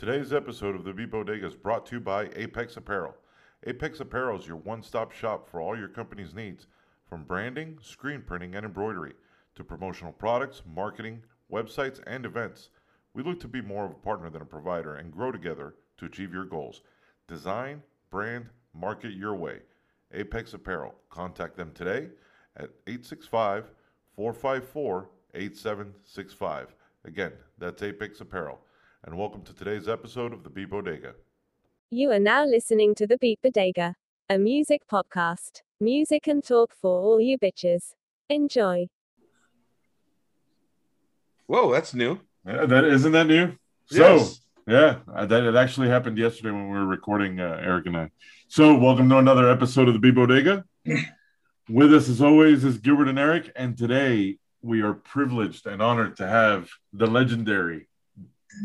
Today's episode of the Beat Bodega is brought to you by Apex Apparel. Apex Apparel is your one stop shop for all your company's needs, from branding, screen printing, and embroidery to promotional products, marketing, websites, and events. We look to be more of a partner than a provider and grow together to achieve your goals. Design, brand, market your way. Apex Apparel. Contact them today at 865 454 8765. Again, that's Apex Apparel. And welcome to today's episode of the Beat Bodega. You are now listening to the Beat Bodega, a music podcast. Music and talk for all you bitches. Enjoy. Whoa, that's new. Yeah, that isn't that new. So Yes. yeah, uh, that it actually happened yesterday when we were recording uh, Eric and I. So welcome to another episode of the Beat Bodega. With us as always is Gilbert and Eric, and today we are privileged and honored to have the legendary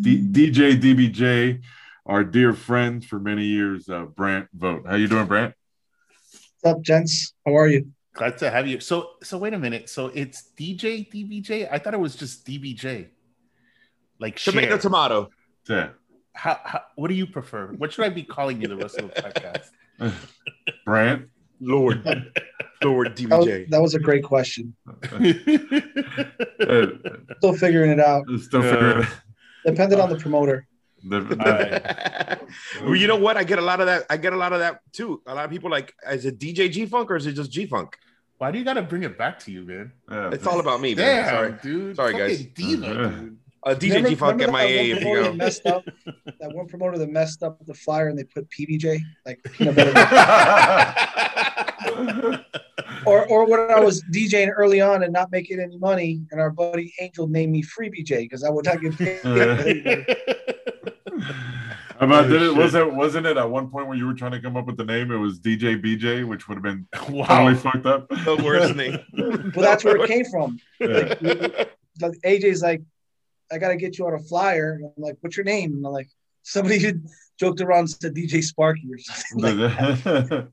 D- DJ DBJ, our dear friend for many years, uh, Brant Vote. How you doing, Brant? What's up, gents? How are you? Glad to have you. So, so wait a minute. So it's DJ DBJ. I thought it was just DBJ. Like Tomato, share. tomato. Yeah. How, how? What do you prefer? What should I be calling you the rest of the podcast? Brant. Lord, Lord That was, DBJ. that was a great question. Uh, Still figuring it out. still figuring it- Depended on the promoter. the- the- Alright. well, you know what? I get a lot of that. I get a lot of that too. A lot of people like, is it DJ G Funk or is it just G Funk? Why do you got to bring it back to you, man? yeah, It's all about me, man. Damn, Sorry. dude. Sorry, Fucking guys. Diva, Uh-huh. dude. Uh, DJ Remember- G Funk remember my A. If you promoter go. messed up. That one promoter that messed up the flyer and they put PBJ like peanut butter. or or when I was DJing early on and not making any money, and our buddy Angel named me Free BJ because I would not get paid. About Oh, did it oh, was it wasn't it at one point when you were trying to come up with the name? It was DJ BJ, which would have been wow. totally fucked up. the worst name. well, that's where it came from. Yeah. Like AJ's like, I gotta get you on a flyer. And I'm like, what's your name? And I'm like, somebody who joked around said DJ Sparky or something like that.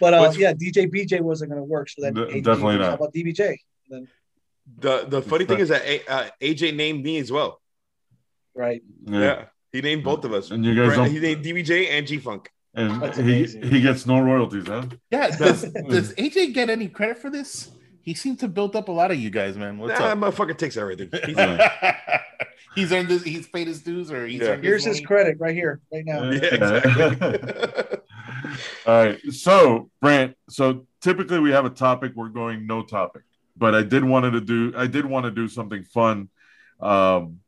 But uh, yeah, DJ BJ wasn't gonna work. So then De- AJ definitely not. How about DBJ? Then The the funny thing is that A, uh, AJ named me as well. right. Yeah. He named both of us. And you guys Brent- he don't, named DBJ and G Funk. and That's he, amazing. he gets no royalties, huh? Yeah. Does, does AJ get any credit for this? He seemed to build up a lot of you guys, man. What's Nah, up? motherfucker takes everything. He's- he's earned his, he's paid his dues, or he's Yeah. earned Here's his money? credit right here, right now. yeah, exactly. All right. So, Brant, so typically we have a topic, we're going no topic. But I did wanted to do I did want to do something fun. Um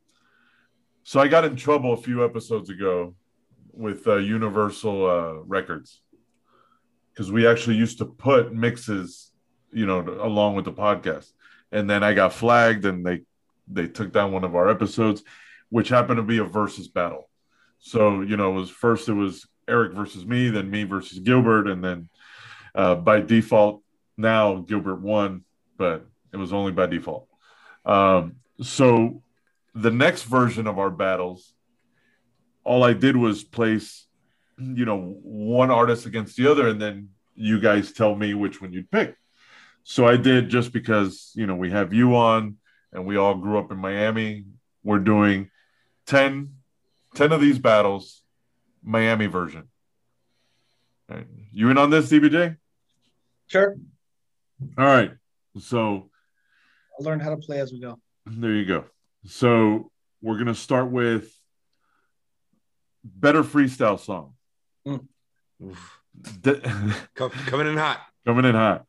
so I got in trouble a few episodes ago with uh, Universal uh, Records because we actually used to put mixes, you know, along with the podcast, and then I got flagged and they they took down one of our episodes, which happened to be a versus battle. So you know, it was first it was Eric versus me, then me versus Gilbert, and then uh, by default now Gilbert won, but it was only by default. Um, so the next version of our battles, all I did was place, you know, one artist against the other, and then you guys tell me which one you'd pick. So I did just because you know we have you on, and we all grew up in Miami. We're doing 10, 10 of these battles, Miami version. All right. You in on this, DBJ? Sure. All right. So I'll learn how to play as we go. there you go. So we're gonna start with better freestyle song. Oof. De- coming in hot. coming in hot.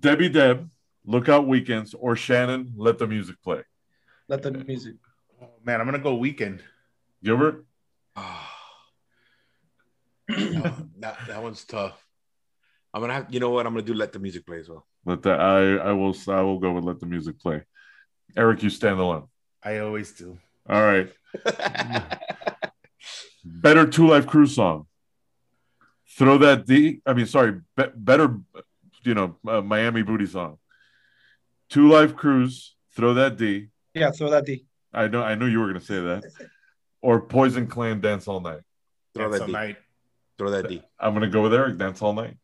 Debbie Deb, Lookout Weekends, or Shannon, Let the Music Play. Let the music. Oh, man, I'm gonna go weekend. Gilbert, Oh, that, that one's tough. I'm gonna have. You know what? I'm gonna do. Let the music play as well. let that I I will I will go with Let the Music Play. Eric, you stand alone. I always do. All right. Better Two Live Crew song. Throw that D. I mean, sorry. Be- better, you know, uh, Miami Booty song. Two Life Cruise. Throw that D. Yeah, throw that D. I know. I knew you were going to say that. Or Poison Clan Dance All Night. Throw That's that a D. night. Throw that D. I'm going to go with Eric. Dance All Night.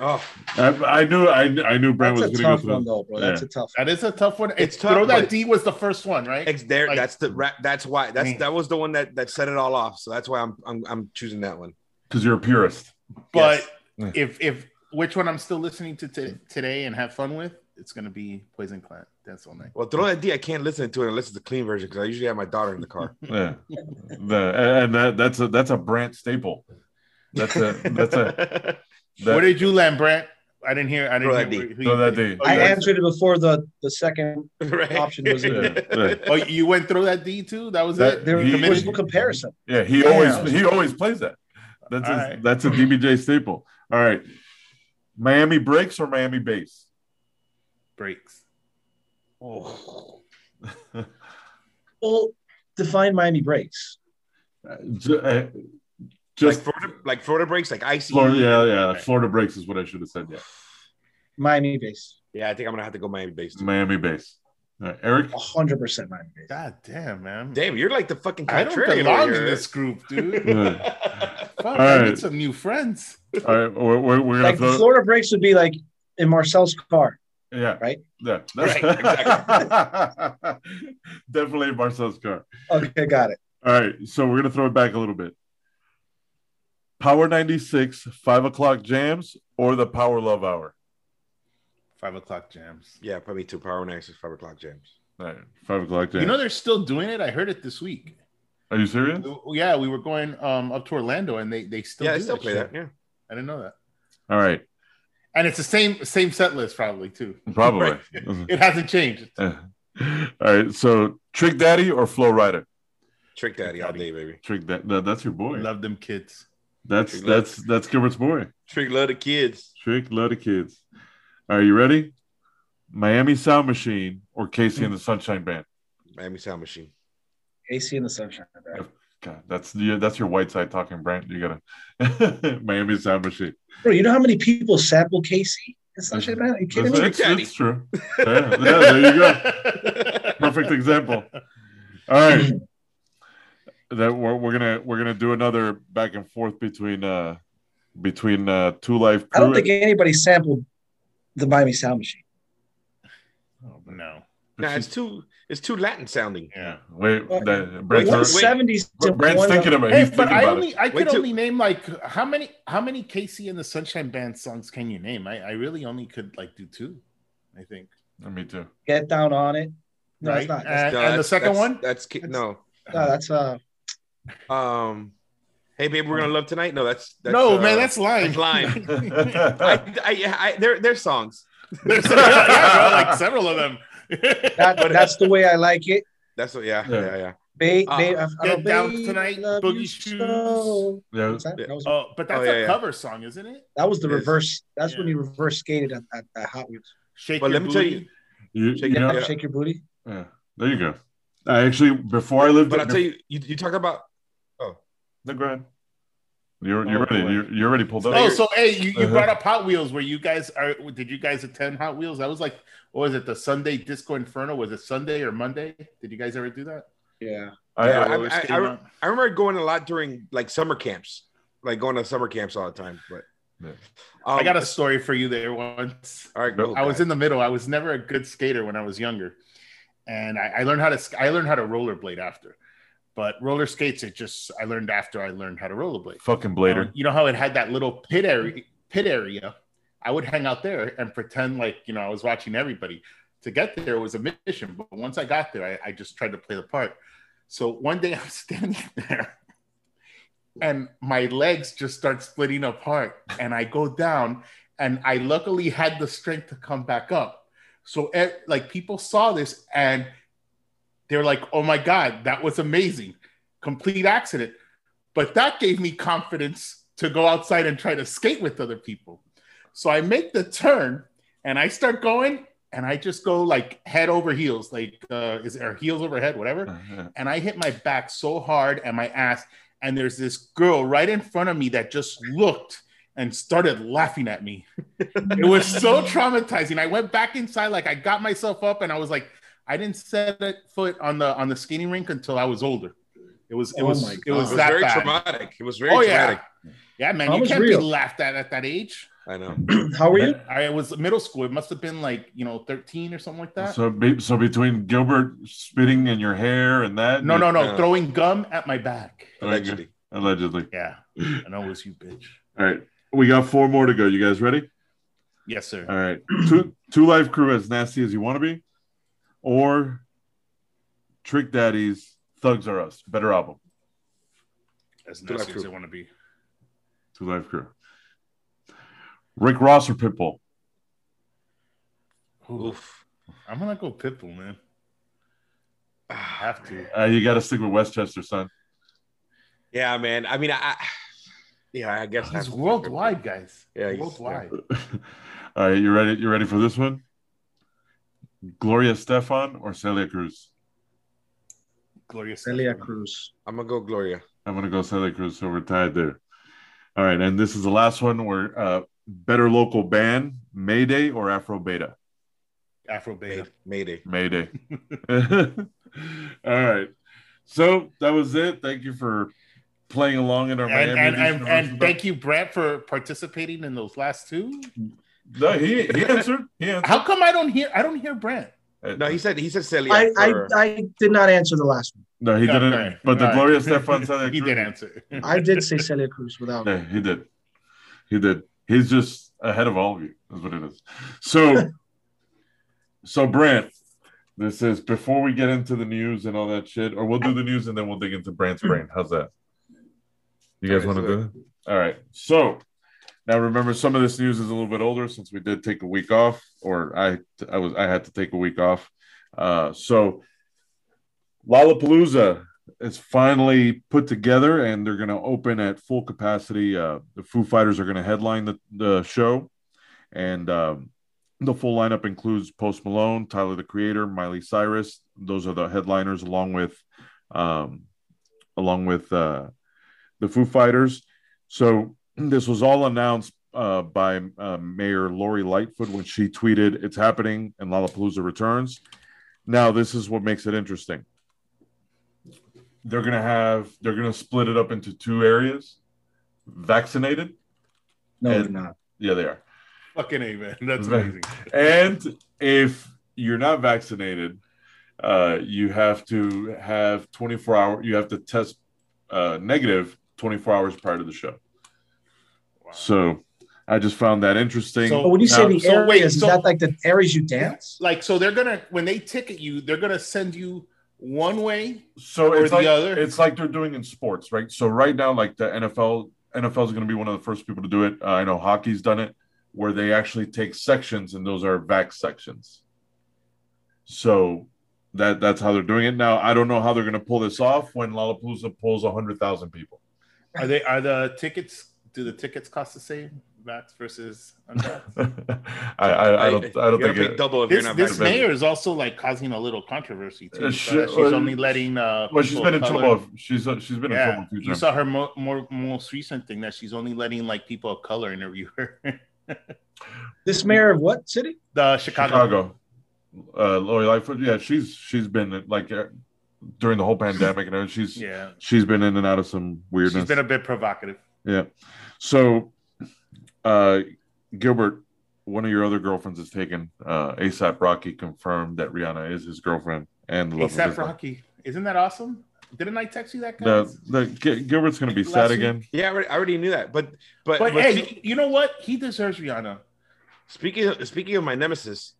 Oh, I, I knew I, I knew Brent That's was going to go through. one through. though, bro. That's Yeah. a tough. That is a tough one. It's It's tough, Throw that D was the first one, right? it's there. Like- that's the. That's why. That's Man. that was the one that that set it all off. So that's why I'm I'm, I'm choosing that one. because you're a purist. But Yes. if if which one I'm still listening to t- today and have fun with, it's gonna be Poison Clan. That's all night. Well, throw that D. I can't listen to it unless it's the clean version because I usually have my daughter in the car. Yeah, the, and that, that's a that's a Brant staple. That's a that's a Where that, did you land, Brent? I didn't hear. I didn't hear. that D. who- who Throw you that picked. D. Oh, I answered it before the the second. right? Option was in yeah, yeah. Oh, you went through that D too. That was That- it. There He- was no comparison. Yeah, he Damn. always he always plays that. That's a, right. that's a DBJ staple. All right, Miami breaks or Miami bass. Oh. Well, define Miami breaks. Uh, ju- uh, like just Florida, like Florida breaks, like icy. Florida, yeah, yeah. Okay. Florida breaks is what I should have said. Yeah, Miami bass. Yeah, I think I'm gonna have to go Miami based. Miami bass. All right, Eric. hundred percent Miami bass. God damn, man. Damn, you're like the fucking I don't belong in this group, dude. Yeah. Fuck, All I need some new friends. All right, we're, we're, we're gonna Like throw. Florida breaks would be like in Marcel's car. Yeah, right? Yeah, Right, Definitely Marcel's car. Okay, got it. All right, so we're gonna throw it back a little bit. Power 96, five o'clock jams, or the Power Love Hour. Five o'clock jams. Yeah, probably two power nights or five o'clock jams. All right, five o'clock jams. You know they're still doing it. I heard it this week. Are you serious? Yeah, we were going um up to Orlando, and they they still yeah, do they still that play shit. that. Yeah. I didn't know that. All right, And it's the same same set list probably too. probably. It hasn't changed. All right, so Trick Daddy or Flo Rida? Trick Daddy all day, baby. Trick that, that that's your boy. Love them kids. That's Trick that's that's Gilbert's boy. Trick love the kids. Trick, love the kids. Are you ready? Miami Sound Machine or KC and the Sunshine Band? Miami Sound Machine. AC and the sunshine. Bro. God, that's yeah, that's your white side talking, Brent. You gotta Miami Sound Machine. Bro, you know how many people sample KC? and Sunshine Band? Are you kidding It's, me? it's, it's true. Yeah, yeah, there you go. Perfect example. All right. That we're, we're gonna we're gonna do another back and forth between uh between uh two life I don't think anybody sampled the Miami Sound Machine. Oh, no. Nah, it's too it's too Latin sounding. Yeah. wait, What? that, Wait, Brent's, what's wait. seventies? Brent's thinking about Hey, he's but thinking I about only it. I could Wait till- only name like how many how many KC and the Sunshine Band songs can you name? I, I really only could like do two. I think. Me too. Get down on it. No, right? it's not. That's, and, No, and the second that's- one? That's ki- no. no, that's uh. Um, hey babe, we're gonna love tonight. No, that's, that's no, uh, man, that's lying. that's Lime. I, I, I, they're, they're songs. There's yeah, bro, like several of them. That, that's the way I like it. That's what. Yeah, Yeah. yeah, yeah. Babe, Uh, babe, I, I Get Down babe, Tonight, Boogie Shoes. so. yeah. What's that? That was, oh, but that's Oh, yeah, a yeah. cover song, isn't it? that was the It is. reverse. That's when Yeah. you reverse skated at, at, at Hot Wheels. Shake But your let me tell booty. you, You, Shake you know. Yeah. Shake your booty. yeah. There you go. I actually before I lived but I'll tell you, you, you talk about. oh the ahead. You're, you're Oh, ready. You're, you're already pulled up. Oh, so hey, you, you Uh-huh. brought up Hot Wheels. Where you guys are? Did you guys attend Hot Wheels? That was like, what was it? The Sunday Disco Inferno? Was it Sunday or Monday? Did you guys ever do that? Yeah. I, Yeah, I- I- I- I- remember going a lot during like summer camps, like going to summer camps all the time. But Yeah. um, I got a story for you there once. All right, go. I was in the middle. I was never a good skater when I was younger, and I, I learned how to I learned how to rollerblade after. But roller skates, it just I learned after I learned how to rollerblade. fucking blader. Um, you know how it had that little pit area pit area? I would hang out there and pretend like you know I was watching everybody. To get there was a mission, but once I got there, I, I just tried to play the part. So one day I'm standing there and my legs just start splitting apart and I go down and I luckily had the strength to come back up. So eh, like people saw this and they're like, "Oh my god, that was amazing. Complete accident." But that gave me confidence to go outside and try to skate with other people. So I make the turn and I start going and I just go like head over heels, like uh, is or heels over head, whatever Uh-huh. and I hit my back so hard and my ass. And there's this girl right in front of me that just looked and started laughing at me. it was so traumatizing. I went back inside, like I got myself up, and I was like, I didn't set a foot on the on the skating rink until I was older. It was it Oh was it was It was that very bad. traumatic. It was very Oh traumatic. yeah, yeah, man. That you can't real. be laughed at at that age. I know. How were you? I was middle school. It must have been like you know 13 or something like that. So, be- so between Gilbert spitting in your hair and that, no, no, no, Yeah. Uh, throwing gum at my back. Allegedly. allegedly. Yeah, I know it was you, bitch. All right, we got four more to go. You guys ready? Yes, sir. All right, two two live crew as nasty as you want to be, or Trick Daddy's Thugs Are Us. Better album. As Two nasty as Crew. I want to be. Two live crew. Rick Ross or Pitbull. Ooh, Oof. I'm gonna go Pitbull, man. I have to. Uh, you got to stick with Westchester, son. Yeah, man. I mean, I, I yeah, I guess He's that's worldwide, guys. Yeah, he's- worldwide. All right, you ready? You ready for this one? Gloria Estefan or Celia Cruz? Gloria Celia Cruz. I'm gonna go Gloria. I'm gonna go Celia Cruz, so we're tied there. All right, and this is the last one. Where uh, better local band, Mayday or Afrobeta? Afro Beta. Mayday. Mayday. All right, so that was it. Thank you for playing along in our And, Miami and, and, and thank you, Brent, for participating in those last two. No, he he answered. He answered. How come I don't hear I don't hear Brent? Uh, no, he said he said Celia. I, I, for- I did not answer the last one. No, he No, didn't. okay. But the Gloria Estefan Celia he Cruz- did answer. I did say Celia Cruz without. Yeah, he did. He did. He's just ahead of all of you. Is what it is. So, so Brant, this is before we get into the news and all that shit, or we'll do the news and then we'll dig into Brant's brain. How's that? You guys want to do it? All right. So now remember, some of this news is a little bit older since we did take a week off, or I I was I had to take a week off. Uh, so Lollapalooza is finally put together and they're going to open at full capacity. Uh, the Foo Fighters are going to headline the, the show, and um, the full lineup includes Post Malone, Tyler the Creator, Miley Cyrus. Those are the headliners, along with um, along with uh, the Foo Fighters. So this was all announced uh, by uh, Mayor Lori Lightfoot when she tweeted, "It's happening and Lollapalooza returns." Now this is what makes it interesting they're gonna have they're gonna split it up into two areas vaccinated No, And- they're not. yeah they are Fucking amen. That's amazing. and if you're not vaccinated uh you have to have 24 hour you have to test uh negative 24 hours prior to the show Wow. So i just found that interesting So- But when you say Now- the so areas, wait, is so- that like the areas you dance? Like, so they're gonna when they ticket you, they're gonna send you one way. so or it's the like other? it's like they're doing in sports right so right now like the nfl nfl is going to be one of the first people to do it uh, i know hockey's done it where they actually take sections and those are vac sections so that that's how they're doing it now i don't know how they're going to pull this off when lollapalooza pulls 100000 people Are they are the tickets? Do the tickets cost the same? Vax versus unvax? I, I, I don't i don't you gotta think pay it, double if This, you're not this mayor is also like causing a little controversy too. Uh, You saw that she- she's uh, only letting. Uh, well she's been in of color- trouble she's uh, she's been in Yeah, trouble a few you saw her mo- more most recent thing that she's only letting like people of color interview her. This mayor of what city? the Chicago. Chicago. Uh, Lori Lightfoot. Yeah, she's she's been like uh, during the whole pandemic, and everything, she's Yeah, she's been in and out of some weirdness. she's been a bit provocative. Yeah. So, uh, Gilbert, one of your other girlfriends is taken. Uh, ASAP Rocky confirmed that Rihanna is his girlfriend and the love of ASAP. Rocky, isn't that awesome? Didn't I text you that? Guys? the G- Gilbert's gonna be Last sad week. again. Yeah, I already, I already knew that. But but, but, but hey, you know what? He deserves Rihanna. speaking of, speaking of my nemesis,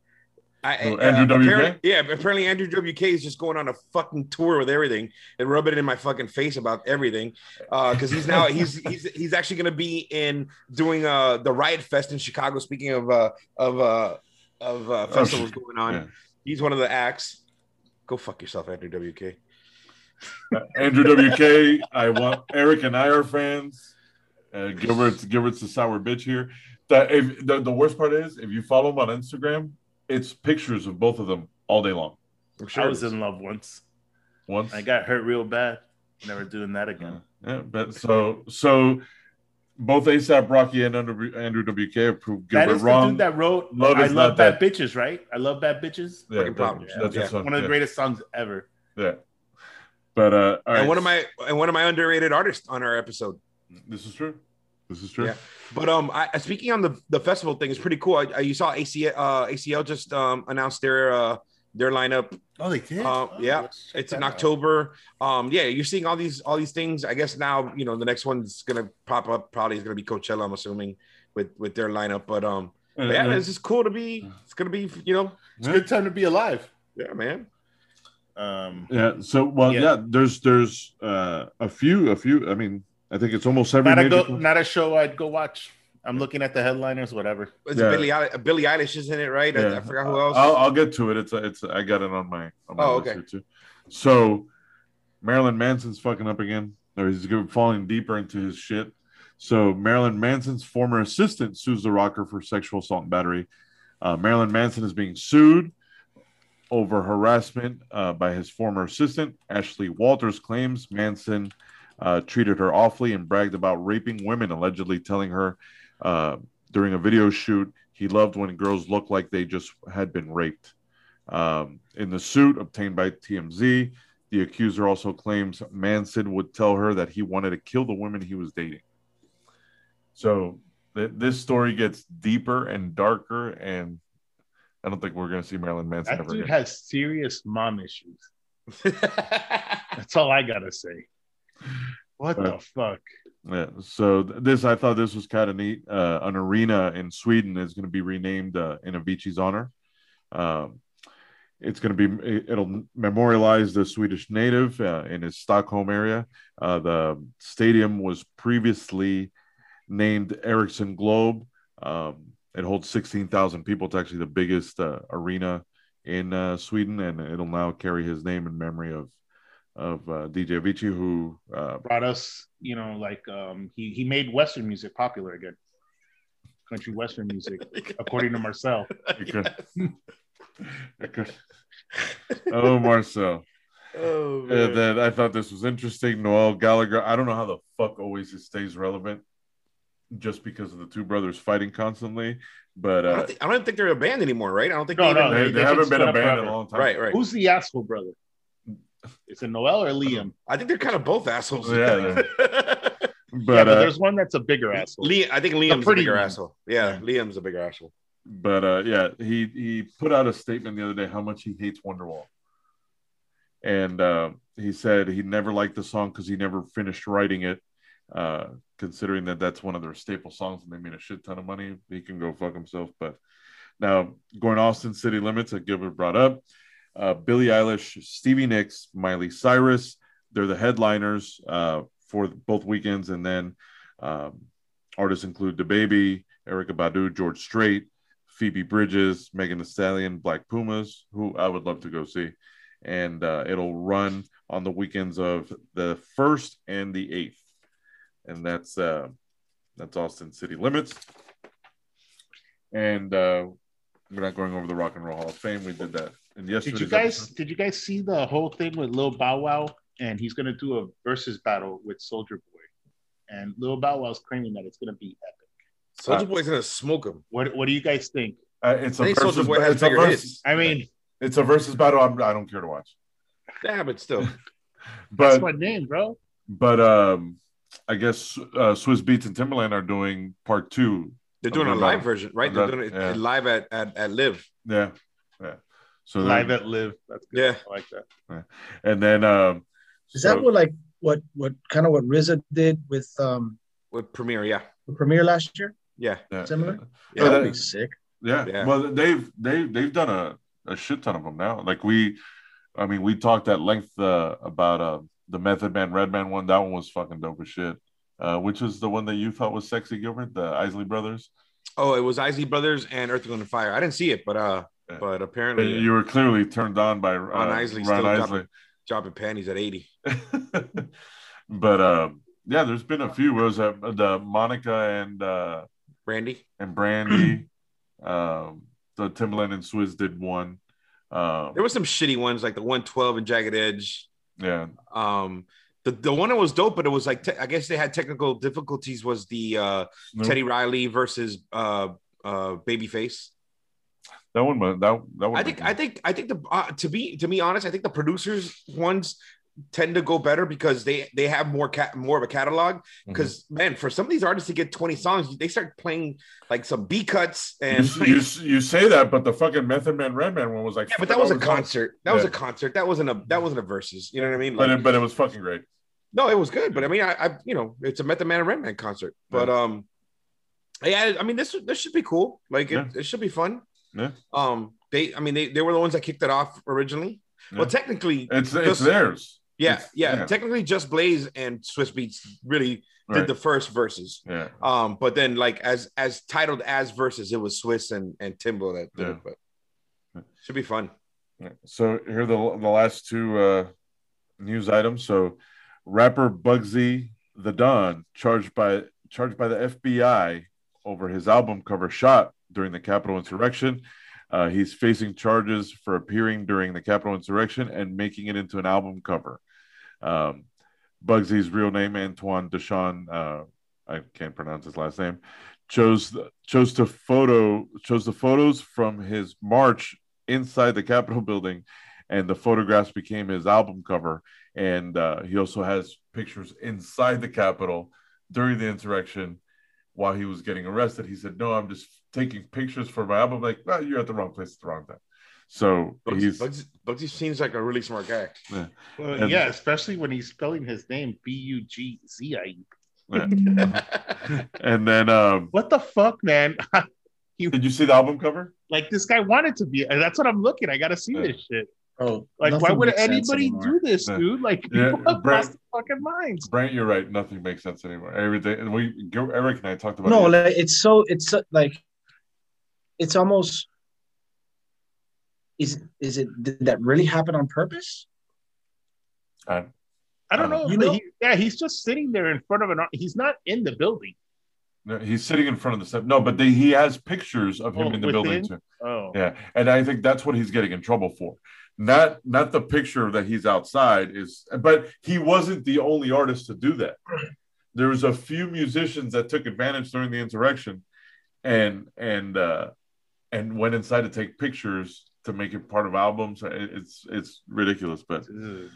I, Oh, Andrew WK? apparently- yeah, apparently Andrew WK is just going on a fucking tour with everything and rubbing it in my fucking face about everything. Because he's now he's he's he's actually going to be in doing uh the Riot Fest in Chicago. Speaking of uh of uh of uh, festivals sh- going on, yeah. he's one of the acts. Go fuck yourself, Andrew WK. Andrew WK. I want Eric and I are fans. Uh, Gilbert's Gilbert's a sour bitch here. That if the, the worst part is if you follow him on Instagram, it's pictures of both of them all day long. I'm sure I was in love once. Once, I got hurt real bad. Never doing that again. yeah, but so so both ASAP Rocky and Andrew, Andrew WK approved That Gilbert is the dude that wrote Love I is love not bad that- bitches, right? I love bad bitches. yeah, that- problem. that's Yeah. song, One of the yeah, greatest songs ever. Yeah, but uh, all right. and one of my and one of my underrated artists on our episode. This is true. This is true. Yeah. But um, I, speaking on the the festival thing is pretty cool. I, I, you saw ACL uh, ACL just um announced their uh their lineup. Oh, they did. Uh, Oh, yeah, It's in that out. October. Um, yeah, you're seeing all these all these things. I guess now you know the next one's gonna pop up. Probably is gonna be Coachella. I'm assuming with with their lineup. But um, Uh, yeah, it's just cool to be. It's gonna be you know, It's a good time to be alive. yeah, man. Um, yeah. So well, Yeah. yeah. there's there's uh, a few a few. I mean, I think it's almost every not a go, not a show I'd go watch. I'm looking at the headliners, whatever. It's Yeah. Billie Eilish, Billie Eilish is in it, right? I, I forgot who else. I'll, I'll get to it. It's it's I got it on my on my Oh, okay. too. So Marilyn Manson's fucking up again, or he's go- falling deeper into his shit. So Marilyn Manson's former assistant sues the rocker for sexual assault and battery. Uh, Marilyn Manson is being sued over harassment uh, by his former assistant. Ashley Walters claims Manson uh, treated her awfully and bragged about raping women, allegedly telling her uh, during a video shoot he loved when girls looked like they just had been raped. Um, in the suit obtained by TMZ, the accuser also claims Manson would tell her that he wanted to kill the women he was dating. So th- this story gets deeper and darker, and I don't think we're going to see Marilyn Manson That ever dude again. has serious mom issues. That's all I gotta say. What the fuck? Yeah. So th- this, I thought this was kind of neat. Uh, an arena in Sweden is going to be renamed uh, in Avicii's honor. Um, it's going to be, it- it'll memorialize the Swedish native uh, in his Stockholm area. Uh, the stadium was previously named Ericsson Globe. Um, it holds 16,000 people. It's actually the biggest uh, arena in uh, Sweden, and it'll now carry his name in memory of of uh, DJ Avicii, who uh, Brought us, you know, like um he he made Western music popular again. Country Western music, according to Marcel. Because- because- oh, Marcel. oh, And man. then I thought this was interesting. Noel Gallagher. I don't know how the fuck Oasis stays relevant just because of the two brothers fighting constantly. But I, uh, don't think, I don't think they're a band anymore, right? I don't think No, they no, they, they- they haven't been a band in a long time. right, right. Who's the asshole brother? Is it Noel or Liam? I think they're kind of both assholes. Yeah, But, yeah, but uh, there's one that's a bigger asshole. Liam, I think Liam's a pretty bigger one. asshole. Yeah, Yeah. Liam's a bigger asshole. but uh, yeah, he he put out a statement the other day how much he hates Wonderwall, and uh, he said he never liked the song because he never finished writing it. Uh, considering that that's one of their staple songs and they made a shit ton of money, he can go fuck himself. But now going Austin City Limits that Gilbert brought up, uh, Billie Eilish, Stevie Nicks, Miley Cyrus, they're the headliners uh, for both weekends, and then um, artists include the Baby, Erykah Badu, George Strait, Phoebe Bridgers, Megan Thee Stallion, Black Pumas, who I would love to go see. And uh, it'll run on the weekends of the first and the eighth, and that's uh, that's Austin City Limits. And uh, we're not going over the Rock and Roll Hall of Fame. We did that in yesterday's Did you guys episode. did you guys see the whole thing with Lil Bow Wow? And he's gonna do a versus battle with Soulja Boy. And Lil Bow Wow's claiming that it's gonna be epic. Soulja Boy's gonna smoke him. What what do you guys think? Uh, it's a I versus. Boy has It's a bigger versus. hits. I mean, It's a versus battle. I'm, I don't care to watch. Yeah, but still. that's But my name, bro. but um, I guess uh, Swizz Beatz and Timbaland are doing part two. They're doing a live no. version, right? That- They're doing it yeah. live at, at, at Live. Yeah, yeah. So Live they're- at Live. That's good. Yeah. I like that. and then um, Is so- that what like what what kind of what RZA did with um With Premier, yeah. the premiere last year? Yeah. yeah. Similar? Yeah, Oh, That'd be sick. Yeah. Yeah. Well, they've they they've done a, a shit ton of them now. Like we, I mean, we talked at length uh, about uh, the Method Man Redman one. That one was fucking dope as shit. Uh, which is the one that you thought was sexy, Gilbert? The Isley Brothers. Oh, it was Isley Brothers and Earth, Wind, and Fire. I didn't see it, but uh, Yeah. But apparently you were clearly turned on by uh, Ron Isley Ron still Isley. dropping panties at 80. but um, yeah, there's been a few. What was that the Monica and uh, Randy. and Brandy? um, the Timbaland and Swizz did one. Um, There was some shitty ones like the 112 and Jagged Edge. yeah, Um, the, the one that was dope, but it was like te- I guess they had technical difficulties. Was the uh, Snoop. Teddy Riley versus uh, uh, Babyface? That one. was- That that one. I think I think I think the uh, to be to be honest, I think the producers ones tend to go better because they they have more cat more of a catalog. Mm-hmm. Because man, for some of these artists to get 20 songs, they start playing like some B cuts and you, you say that, but the fucking Method Man Redman one was like, yeah, but that was a $4 long. concert. That was a concert. That wasn't a that wasn't a versus. You know what I mean? But it, but it was fucking great. no, it was good. But I mean, I, I you know, it's a Method Man and Redman concert. But um, yeah, I mean, this this should be cool. Like it, Yeah. it should be fun. Yeah. Um, they, I mean, they, they were the ones that kicked it off originally. Well, technically, It's it's Just- theirs. yeah, It's- yeah, yeah. Technically, just Blaze and Swizz Beatz really did Right. the first verses. yeah. Um, but then like as as titled as verses, it was Swiss and and Timbo that did Yeah. it. But should be fun. So here are the the last two uh, news items. So rapper Bugsy the Don charged by charged by the FBI over his album cover shot during the Capitol insurrection. Uh, he's facing charges for appearing during the Capitol insurrection and making it into an album cover. Um, Bugsy's real name, Antoine Deshawn, uh, I can't pronounce his last name, chose the, chose to photo chose the photos from his march inside the Capitol building, and the photographs became his album cover. And uh, he also has pictures inside the Capitol during the insurrection while he was getting arrested. He said, "No, I'm just taking pictures for my album." Like, well, you're at the wrong place at the wrong time. So Bugsy, he's Bugsy, Bugsy seems like a really smart guy. Well, And- yeah, especially when he's spelling his name B U G Z I E. and then um, What the fuck, man? did you see the album cover? like this guy wanted to be. That's what I'm looking. I gotta see Yeah. this shit. Oh, Like, why would anybody do this, Yeah. dude? Like, Yeah, people have Brent- lost their fucking minds. Brent, you're right. Nothing makes sense anymore. Everything. And we, Eric and I talked about. No, it. like it's so it's so, like it's almost is is it did that really happen on purpose? I- I don't know. You know- he- yeah, he's just sitting there in front of an. He's not in the building. No, he's sitting in front of the set. No, but they, he has pictures of him Oh, in the building too. Oh, Yeah, and I think that's what he's getting in trouble for. Not not the picture that he's outside is, but he wasn't the only artist to do that. There was a few musicians that took advantage during the insurrection, and and uh, and went inside to take pictures to make it part of albums. It's it's ridiculous, but Ugh.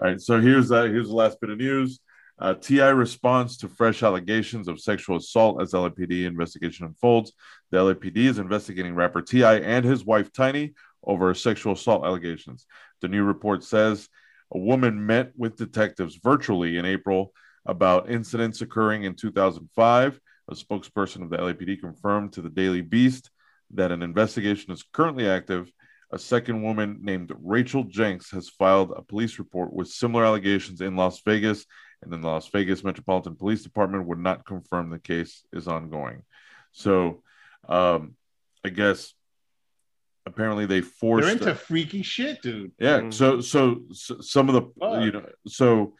all right, so here's uh, here's the last bit of news. Uh, T.I. responds to fresh allegations of sexual assault as LAPD investigation unfolds. The LAPD is investigating rapper T.I. and his wife Tiny over sexual assault allegations. The new report says a woman met with detectives virtually in April about incidents occurring in 2005. A spokesperson of the LAPD confirmed to the Daily Beast that an investigation is currently active. A second woman named Rachel Jenks has filed a police report with similar allegations in Las Vegas, and then the Las Vegas Metropolitan Police Department would not confirm the case is ongoing. So, um, I guess apparently they forced. they're into freaky shit, dude. Yeah. Mhm. So, so, so some of the, Fuck. you know, so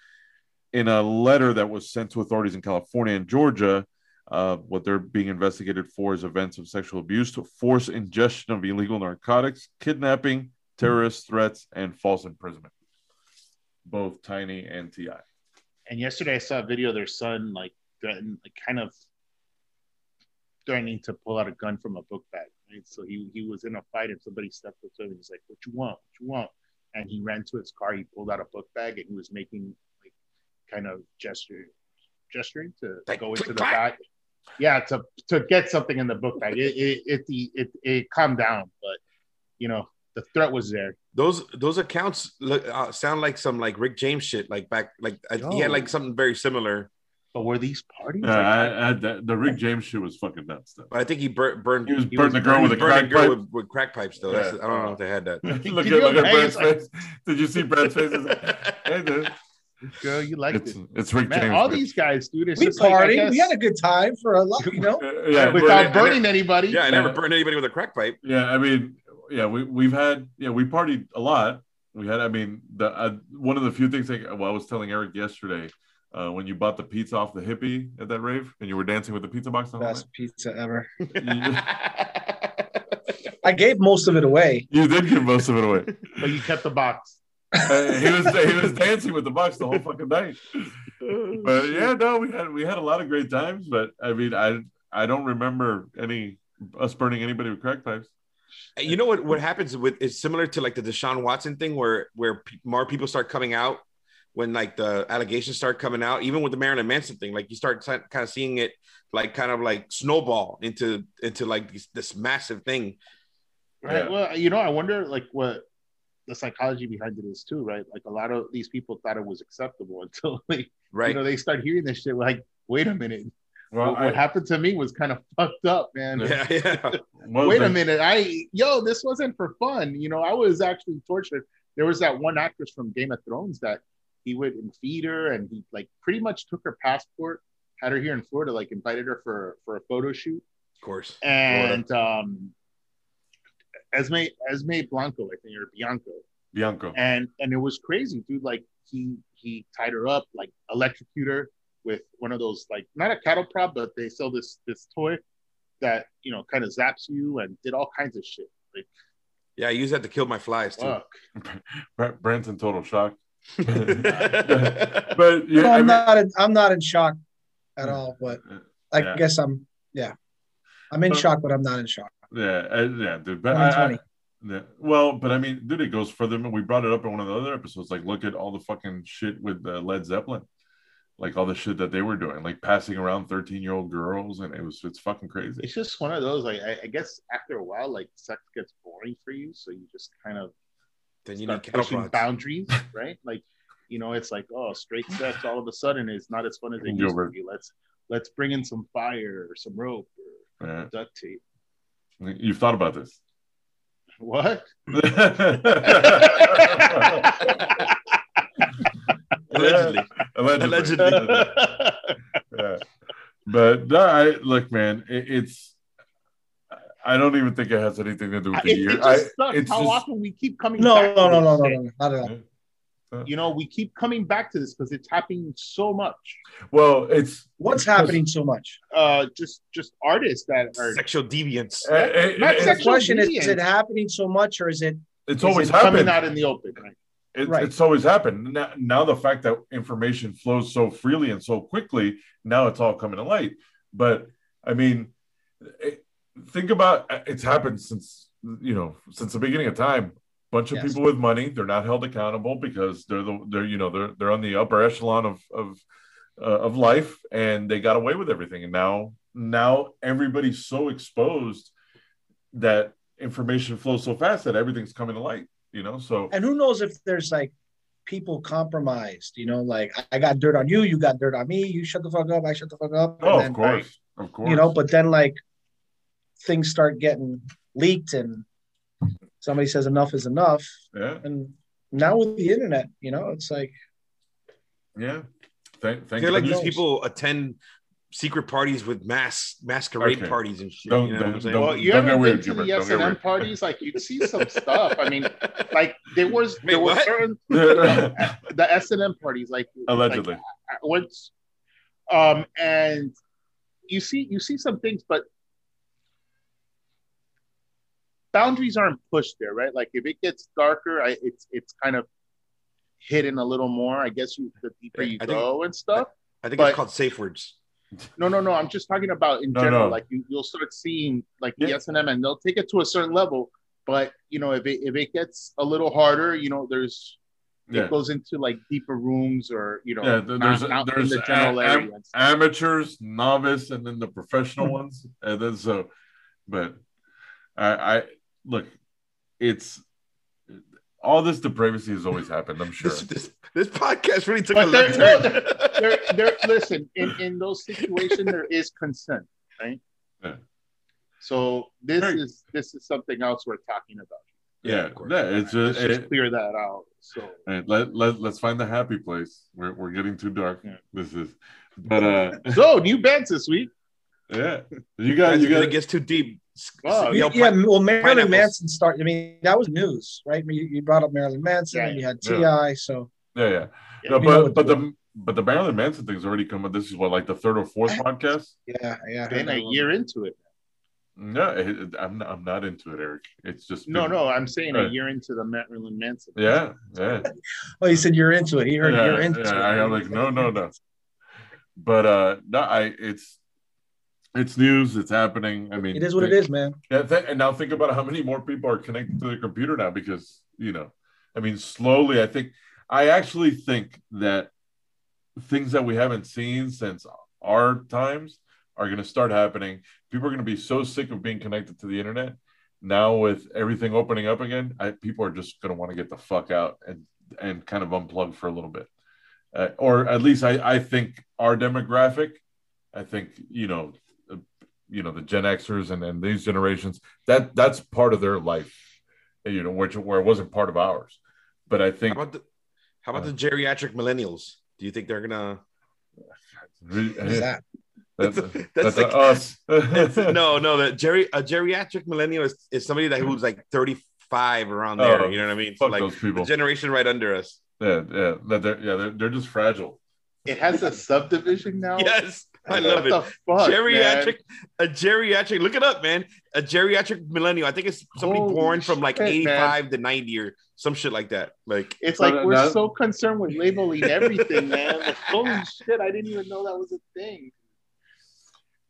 in a letter that was sent to authorities in California and Georgia, uh, what they're being investigated for is events of sexual abuse, to force ingestion of illegal narcotics, kidnapping, terrorist threats, and false imprisonment. Both Tiny and Ti. And yesterday I saw a video of their son like threatened, like kind of threatening to pull out a gun from a book bag. Right? So he he was in a fight and somebody stepped up to him. He's like, "What you want? What you want?" And he ran to his car. He pulled out a book bag and he was making like kind of gesture, gesturing to Like, go into the clack. bag. Yeah, to to get something in the book bag. It it it, it, it, it calmed down, but you know the threat was there. Those those accounts look uh, sound like some like Rick James shit. Like back, like I, he had like something very similar. But were these parties? Yeah, like, I, I, the, the Rick James shit was fucking nuts. Though. But I think he bur- burned. He was he burning the girl with a burning crack girl pipe. with, with crack pipes though. Yeah. That's, I don't know if they had that. look at look at imagine? Brad's face. Did you see Brad's face? Hey, dude. girl, you liked It's it. it's Rick Man, James. all man. these guys, dude. It's We just like, guess, we had a good time for a lot, you know. Uh, yeah, without but- burning anybody. Yeah, I never Yeah. burned anybody with a crack pipe. Yeah, I mean, yeah, we we've had yeah, we partied a lot. We had, I mean, the uh, one of the few things. Like, well, I was telling Eric yesterday uh, when you bought the pizza off the hippie at that rave, and you were dancing with the pizza box. the whole Best pizza ever. I gave most of it away. You did give most of it away. But you kept the box. Uh, he was he was dancing with the box the whole fucking night. But yeah, no, we had we had a lot of great times. But I mean, I I don't remember any us burning anybody with crack pipes. you know what? What happens with it's similar to like the Deshaun Watson thing, where where pe- more people start coming out when like the allegations start coming out, even with the Marilyn Manson thing, like you start t- kind of seeing it like kind of like snowball into into like this, this massive thing. Right. Yeah. Well, you know, I wonder like what the psychology behind it is too, right? Like a lot of these people thought it was acceptable until like Right. you know they start hearing this shit. Like, wait a minute, Well, what, what I, happened to me was kind of fucked up, man. yeah, yeah. well, wait a minute, I yo, this wasn't for fun. You know, I was actually tortured. There was that one actress from Game of Thrones that he would and feed her, and he like pretty much took her passport, had her here in Florida, like invited her for for a photo shoot, Of course. and um, Esme Esme Blanco, I think, or Bianco, Bianco. and and it was crazy, dude. Like he he tied her up, like electrocute her with one of those like not a cattle prod, but they sell this this toy that you know kind of zaps you and did all kinds of shit. Like Yeah, I use that to kill my flies too. fuck. Bra- total shock. Yeah, But yeah, No, I I'm mean, not. In, I'm not in shock at all. But I Yeah. guess I'm. Yeah, I'm in Uh, shock, but I'm not in shock. yeah, uh, yeah, dude. But I, I, yeah. well, but I mean, dude, it goes further. We brought it up in one of the other episodes. Like, look at all the fucking shit with uh, Led Zeppelin, like all the shit that they were doing, like passing around thirteen-year-old girls, and it was it's fucking crazy. It's just one of those. Like I, I guess after a while, like sex gets boring for you, so you just kind of then you need start cattle pushing prods. boundaries, right? Like you know, it's like oh, straight sex all of a sudden is not as fun as it used to be. Let's let's bring in some fire or some rope or Yeah. duct tape. You've thought about this. What? Allegedly. Allegedly. Allegedly. yeah. But no, I look, man, it, it's. I don't even think it has anything to do with the it, year. it just sucks it's how just- often we keep coming. No, back no, to no, this no, no, no, not at all. You know, we keep coming back to this because it's happening so much. well, it's What's happening so much? Uh, just just artists that are Sexual deviants. uh, it- Not it's, The sexual question is: deviance. Is it happening so much, or is it? it's is always it coming out in the open. Right? It's, Right. it's always happened. Now, now the fact that information flows so freely and so quickly, now it's all coming to light. But I mean, it, think about it's happened since you know since the beginning of time. Bunch of Yes. people with money, they're not held accountable because they're the they're you know they're they're on the upper echelon of of uh, of life, and they got away with everything. And now now everybody's so exposed that information flows so fast that everything's coming to light. You know, so And who knows if there's like people compromised? You know, like I got dirt on you, you got dirt on me. You shut the fuck up, I shut the fuck up. and Oh, then, of course, of course. You know, but then like things start getting leaked, and somebody says enough is enough. yeah, And now with the internet, you know, it's like yeah. Thank, I thank feel like these people attend secret parties with mass masquerade Okay. parties and shit. Don't- you know what I'm saying? Well, you don't ever get been weird, to the Gilbert, don't get S and M parties? Like you'd see some stuff. I mean, like there was there Wait, was what? certain the S and M parties, like Allegedly, like, once, um, and you see you see some things, but boundaries aren't pushed there, right? Like if it gets darker, I, it's it's kind of hidden a little more. I guess you the deeper you I think- go and stuff. I think but- it's called safe words. No, no, no. I'm just talking about in No, general. no. Like you, you'll start seeing like the S and M, and they'll take it to a certain level. But you know, if it if it gets a little harder, you know, there's yeah. it goes into like deeper rooms or you know, Yeah, there- not, there's- not there's in the general a- area. and. Amateurs, novice, and then the professional ones, and then so. But I, I look, it's all this depravity has always happened. I'm sure. This, this this podcast really took But a there- left no, turn. there, there, listen, in, in those situations, there is consent, right? Yeah. So this Right. is this is something else we're talking about. yeah, of course. yeah. It's Let's just, just clear that out. So All right, let, let, let's find the happy place. We're, we're getting too dark. Yeah. This is, but uh, so new bands this week. yeah, you guys, you Guys, got it gets too deep. Oh, Yo, yeah, well, Marilyn. Manson started. I mean, that was news, right? I mean, you, you brought up Marilyn Manson, Yeah, and you had yeah. Ti. So yeah, yeah. Yeah, No, but but the but the Marilyn Manson thing's already come. This is what like the third or fourth podcast. yeah, yeah. Been a year into it. No, it, I'm not, I'm not into it, Eric. It's just No, been- no, I'm saying a year into the Marilyn Manson. Yeah, yeah. Oh, you said you're into it. He heard yeah, you're into yeah, it. I'm like, no, no, no. But uh, no, I it's it's news. It's happening. I mean, It is what it is, man. Yeah, th- and now think about how many more people are connected to their computer now because you know, I mean, slowly. I think I actually think that things that we haven't seen since our times are going to start happening. People are going to be so sick of being connected to the internet. Now with everything opening up again, I, people are just going to want to get the fuck out and and kind of unplug for a little bit, uh, or at least I I think our demographic, I think you know, you know the Gen Xers and and these generations that that's part of their life, you know, which where it wasn't part of ours. But I think How about the how about uh, the geriatric millennials? Do you think they're gonna? What is that? That's, That's that's, like- us. no, no. The geri a geriatric millennial is, is somebody that who's like thirty five around there. Oh, you know what I mean? So fuck like those people. the generation right under us. Yeah, yeah, that they're, yeah, they're, they're just fragile. It has a subdivision now. Yes, I What love it. the fuck, geriatric, a geriatric. Look it up, man. A geriatric millennial. I think it's somebody Holy born from like shit, man. eighty-five to ninety or some shit like that. Like, It's like that- we're that- so concerned with labeling everything, man. Like, holy shit, I didn't even know that was a thing.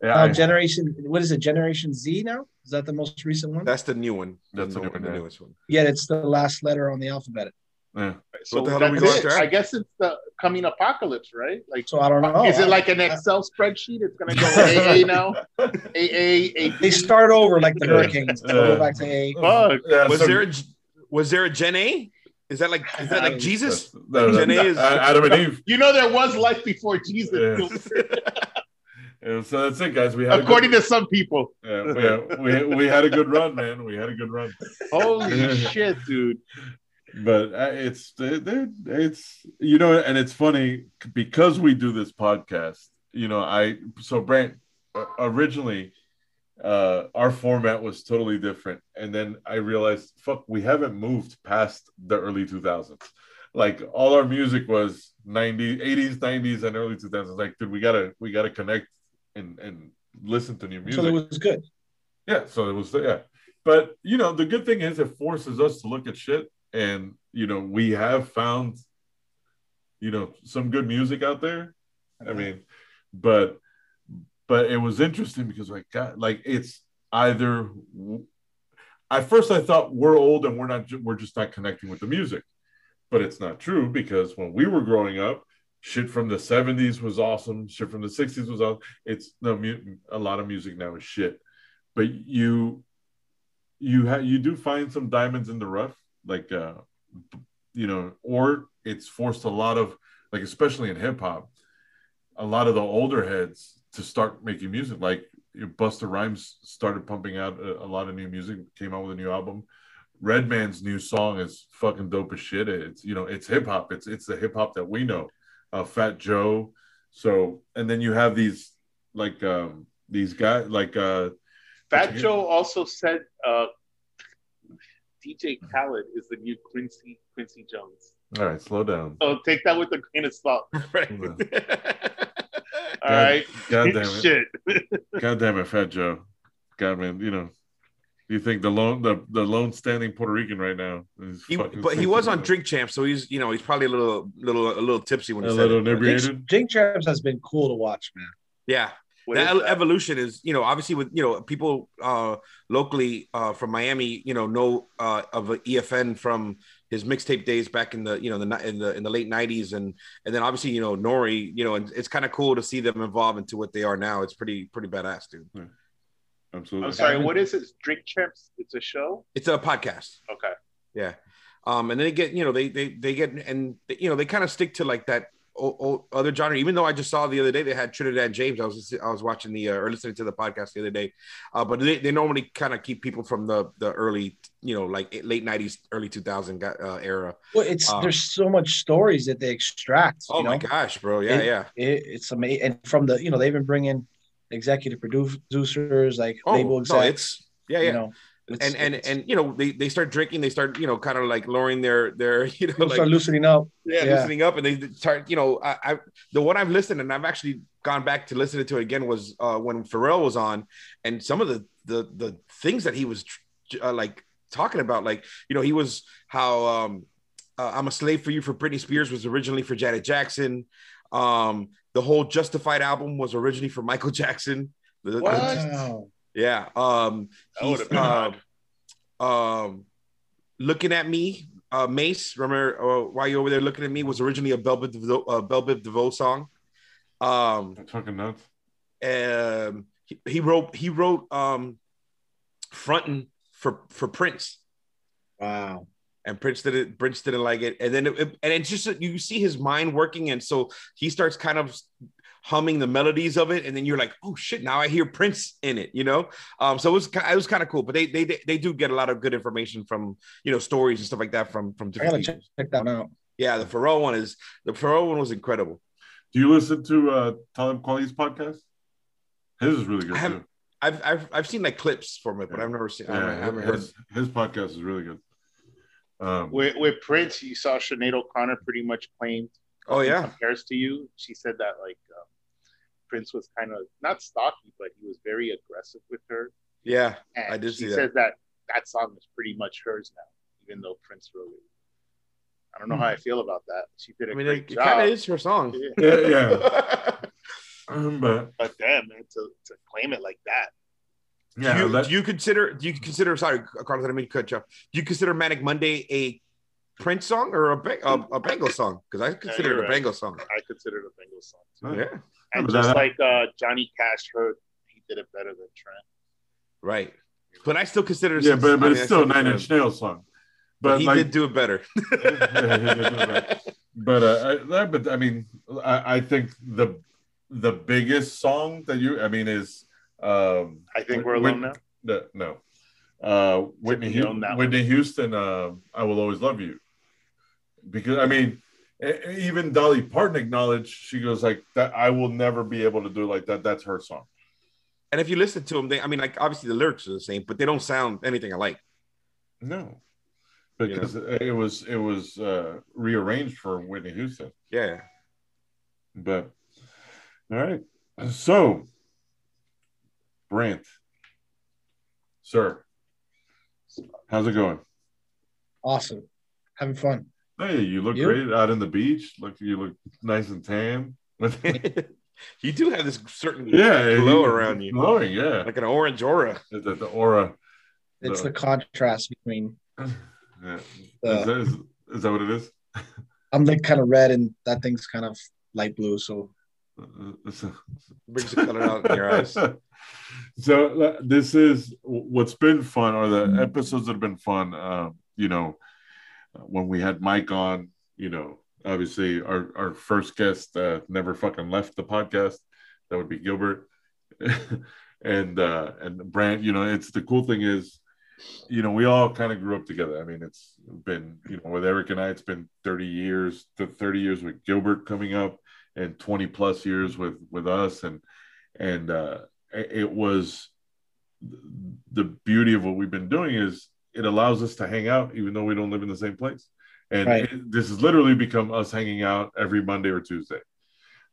Yeah, Uh, I- generation, what is it? Generation Z now? Is that the most recent one? that's the new one. That's the new the, one, the newest one. yeah, it's the last letter on the alphabet. Yeah. So the hell are we that's going it. after? I guess it's the coming apocalypse, right? Like, So I don't know. is it like an Excel spreadsheet? It's gonna go AA now. AA, A. They start over like the Hurricanes. They go back to A. Fuck. Yeah, Was so- there a was there a Gen A? Is that like is that like Jesus? That was- Gen A is- Adam and Eve. You know there was life before Jesus, Yeah. Yeah, so that's it, guys. We had according a to some people. yeah, we, we, we had a good run, man. We had a good run. Holy shit, dude! But uh, it's it's you know and it's funny because we do this podcast you know i so brant uh, originally uh our format was totally different and then i realized fuck we haven't moved past the early 2000s like all our music was 90s 80s 90s and early 2000s like dude we gotta we gotta connect and and listen to new music So it was good. yeah, so it was yeah. But you know, the good thing is it forces us to look at shit and you know, we have found you know some good music out there. I mean, but but it was interesting because like God, like it's either at first I thought we're old and we're not we're just not connecting with the music. But it's not true because when we were growing up, shit from the 70s was awesome, shit from the 60s was awesome. It's no a lot of music now is shit but you you have you do find some diamonds in the rough like uh you know or it's forced a lot of like especially in hip hop a lot of the older heads to start making music. Like Busta Rhymes started pumping out a, a lot of new music came out with a new album. Redman's new song is fucking dope as shit. It's you know it's hip hop. It's it's the hip hop that we know uh Fat Joe. So and then you have these like um these guys like uh Fat Joe also said uh, DJ Khaled is the new Quincy Quincy Jones. All right, slow down. So take that with a grain of salt. Right. All right. God damn it. Shit. God damn it, Fat Joe. God man, you know. You think the lone the, the lone standing Puerto Rican right now is He, but he was on sexy. Drink Champ, so he's you know he's probably a little little a little tipsy when a he said little it. inebriated. Jake Champs has been cool to watch, man. Yeah, What that is that? evolution is you know obviously with you know people uh locally uh from miami you know know uh of efn from his mixtape days back in the you know the ni- in the in the late 90s and and then obviously you know N.O.R.E. you know and it's kind of cool to see them evolve into what they are now it's pretty pretty badass dude Absolutely. I'm sorry. What is it? Drink Champs? It's a show. it's a podcast Okay. yeah um and they get you know they they they get and you know they kind of stick to like that o- o- other genre even though i just saw the other day they had trinidad james i was i was watching the uh, or listening to the podcast the other day uh but they, they normally kind of keep people from the the early you know like late 90s early 2000 uh, era Well, it's Um, there's so much stories that they extract. oh you my know? gosh bro yeah It- yeah It, it's amazing, and from the you know they even bring in executive producers like oh label no execs. it's yeah yeah You know, it's- and and it's- and you know they they start drinking they start you know kind of like lowering their their you know people like start loosening up. yeah, Yeah. listening up and they start you know I, I the one i've listened and i've actually gone back to listen to it again was uh when pharrell was on and some of the the the things that he was uh, like talking about like you know he was how um uh, i'm a slave for you for britney spears was originally for janet jackson um the whole justified album was originally for michael jackson The- What? Wow. Yeah um he's would've um, um looking at me uh, Mase, remember uh, why you over there looking at me was originally a Bell Biv DeVoe, uh, Bell Biv DeVoe song. Um, That's fucking nuts. um, he, he wrote he wrote um, fronting for for Prince, Wow. and Prince didn't Prince didn't like it, and then it, it- and it's just you see his mind working, and so he starts kind of humming the melodies of it, and then you're like, oh shit, now I hear Prince in it, you know. Um, so it was it was kind of cool, but they they they do get a lot of good information from you know stories and stuff like that from from I different gotta check, people. check that out. Yeah, the Pharrell one is the Pharrell one was incredible. Do you listen to uh, Talib Kweli's podcast? His is really good I too. haven't- I've, I've I've seen like clips from it, but I've never seen. I haven't- I Yeah, haven't heard. his, his podcast is really good. Um, With, with Prince, you saw Sinead O'Connor pretty much claimed Oh yeah, compares to you. She said that like um, Prince was kind of not stocky, but he was very aggressive with her. yeah. And I did she see that. says that that song is pretty much hers now, even though Prince wrote it. I don't know how I feel about that. She did a I mean, great it, it job. kind of is her song. Yeah. yeah, yeah. Um, but But damn, man, to, to claim it like that. yeah, do, you, let- do you consider? Do you consider? Sorry, Carlos, I didn't mean to cut you off. Do you consider Manic Monday a Prince song or a Ba- a, a Bangle song? Because I consider you're it a right. Bangle song. I consider it a Bengals song. Too. Huh. Yeah, And just that- like uh, Johnny Cash heard, he did it better than Trent. right. But I still consider. yeah, but, but it's I still consider Nine Inch Nails song. But But he like, did do it better. Yeah, he did do it better. but uh, I, but I mean, I, I think the the biggest song that you, I mean, is um, I think we're Whit- alone now. the- no, uh, Whitney Tiffany Hu- owned that Whitney Houston. Uh, I will always love you, because I mean, even Dolly Parton acknowledged she goes like that. I will never be able to do it like that. That's her song. and if you listen to them, they, I mean, like obviously the lyrics are the same, but they don't sound anything alike. No, because it was it was uh, rearranged for Whitney Houston. Yeah. But all right. So Brant, sir, how's it going? Awesome. Having fun. Hey, you look You? great out in the beach. Look, you look nice and tan. you do have this certain yeah, glow you- around you, glowing. Yeah, like an orange aura. the, the aura. It's The- the contrast between Yeah. Uh, is, that, is, is that what it is? I'm like kind of red and that thing's kind of light blue. So Brings the color out in your eyes. so uh, this is what's been fun are the episodes that have been fun uh, you know when we had mike on you know obviously our, our first guest uh, never fucking left the podcast. That would be gilbert. And uh and brant you know it's the cool thing is you know we all kind of grew up together. I mean it's been you know with eric and i it's been 30 years to 30 years with gilbert coming up and 20 plus years with with us. And and uh it was the beauty of what we've been doing is it allows us to hang out even though we don't live in the same place and Right. it- this has literally become us hanging out every monday or tuesday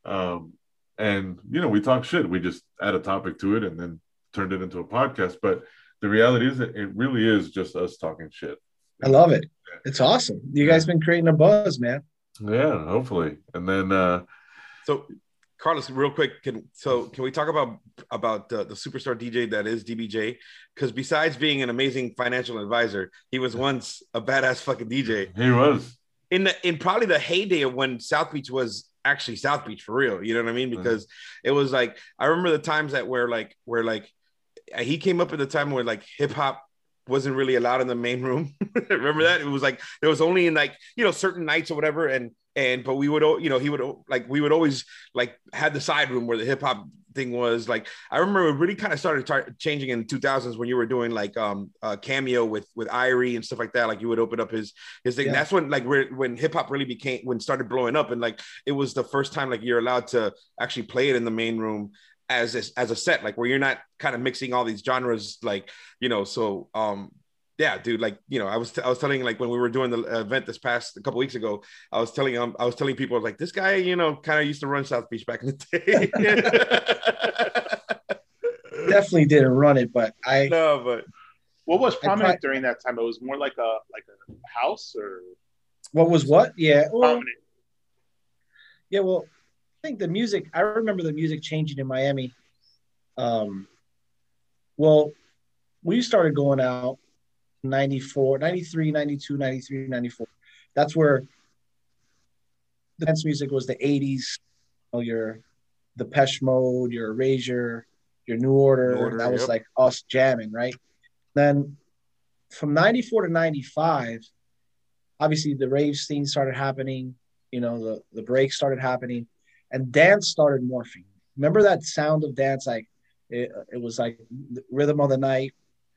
um and you know we talk shit we just add a topic to it and then turned it into a podcast but the reality is that it really is just us talking shit I love it. It's awesome. You guys been creating a buzz, man. yeah hopefully and then uh So, Carlos, real quick, can so mm-hmm. can we talk about about uh, the superstar DJ that is DBJ? Because besides being an amazing financial advisor, he was once a badass fucking DJ he was in the in probably the heyday of when South Beach was actually South Beach for real. You know what I mean? Mm-hmm. Because it was like I remember the times that where like where like uh, he came up at the time where like hip hop wasn't really allowed in the main room. remember that? It was like there was only in like you know certain nights or whatever, and and but we would you know he would like we would always like had the side room where the hip hop thing was. Like I remember it really kind of started tar- changing in the 2000s when you were doing like um uh, cameo with with Irie and stuff like that. Like you would open up his his thing. Yeah. that's when like where, when hip hop really became when started blowing up. And like it was the first time like you're allowed to actually play it in the main room as a, as a set like where you're not kind of mixing all these genres like you know so um yeah dude like you know i was I was telling like when we were doing the event this past a couple weeks ago i was telling um i was telling people like this guy you know kind of used to run south beach back in the day Definitely didn't run it, but I no but What was prominent tried- during that time? It was more like a like a house or what was what? Yeah. Well. Yeah, well, I think the music. I remember the music changing in Miami. Um, well, we started going out, 94, 93, 92, 93, 94. That's where the dance music was the 80s. You know, your Depeche Mode, your Erasure, your New Order. New Order, that was yep. like us jamming, right? Then from 94 to 95, obviously the rave scene started happening, you know, the, the break started happening, and dance started morphing. Remember that sound of dance? Like it, it was like the rhythm of the night.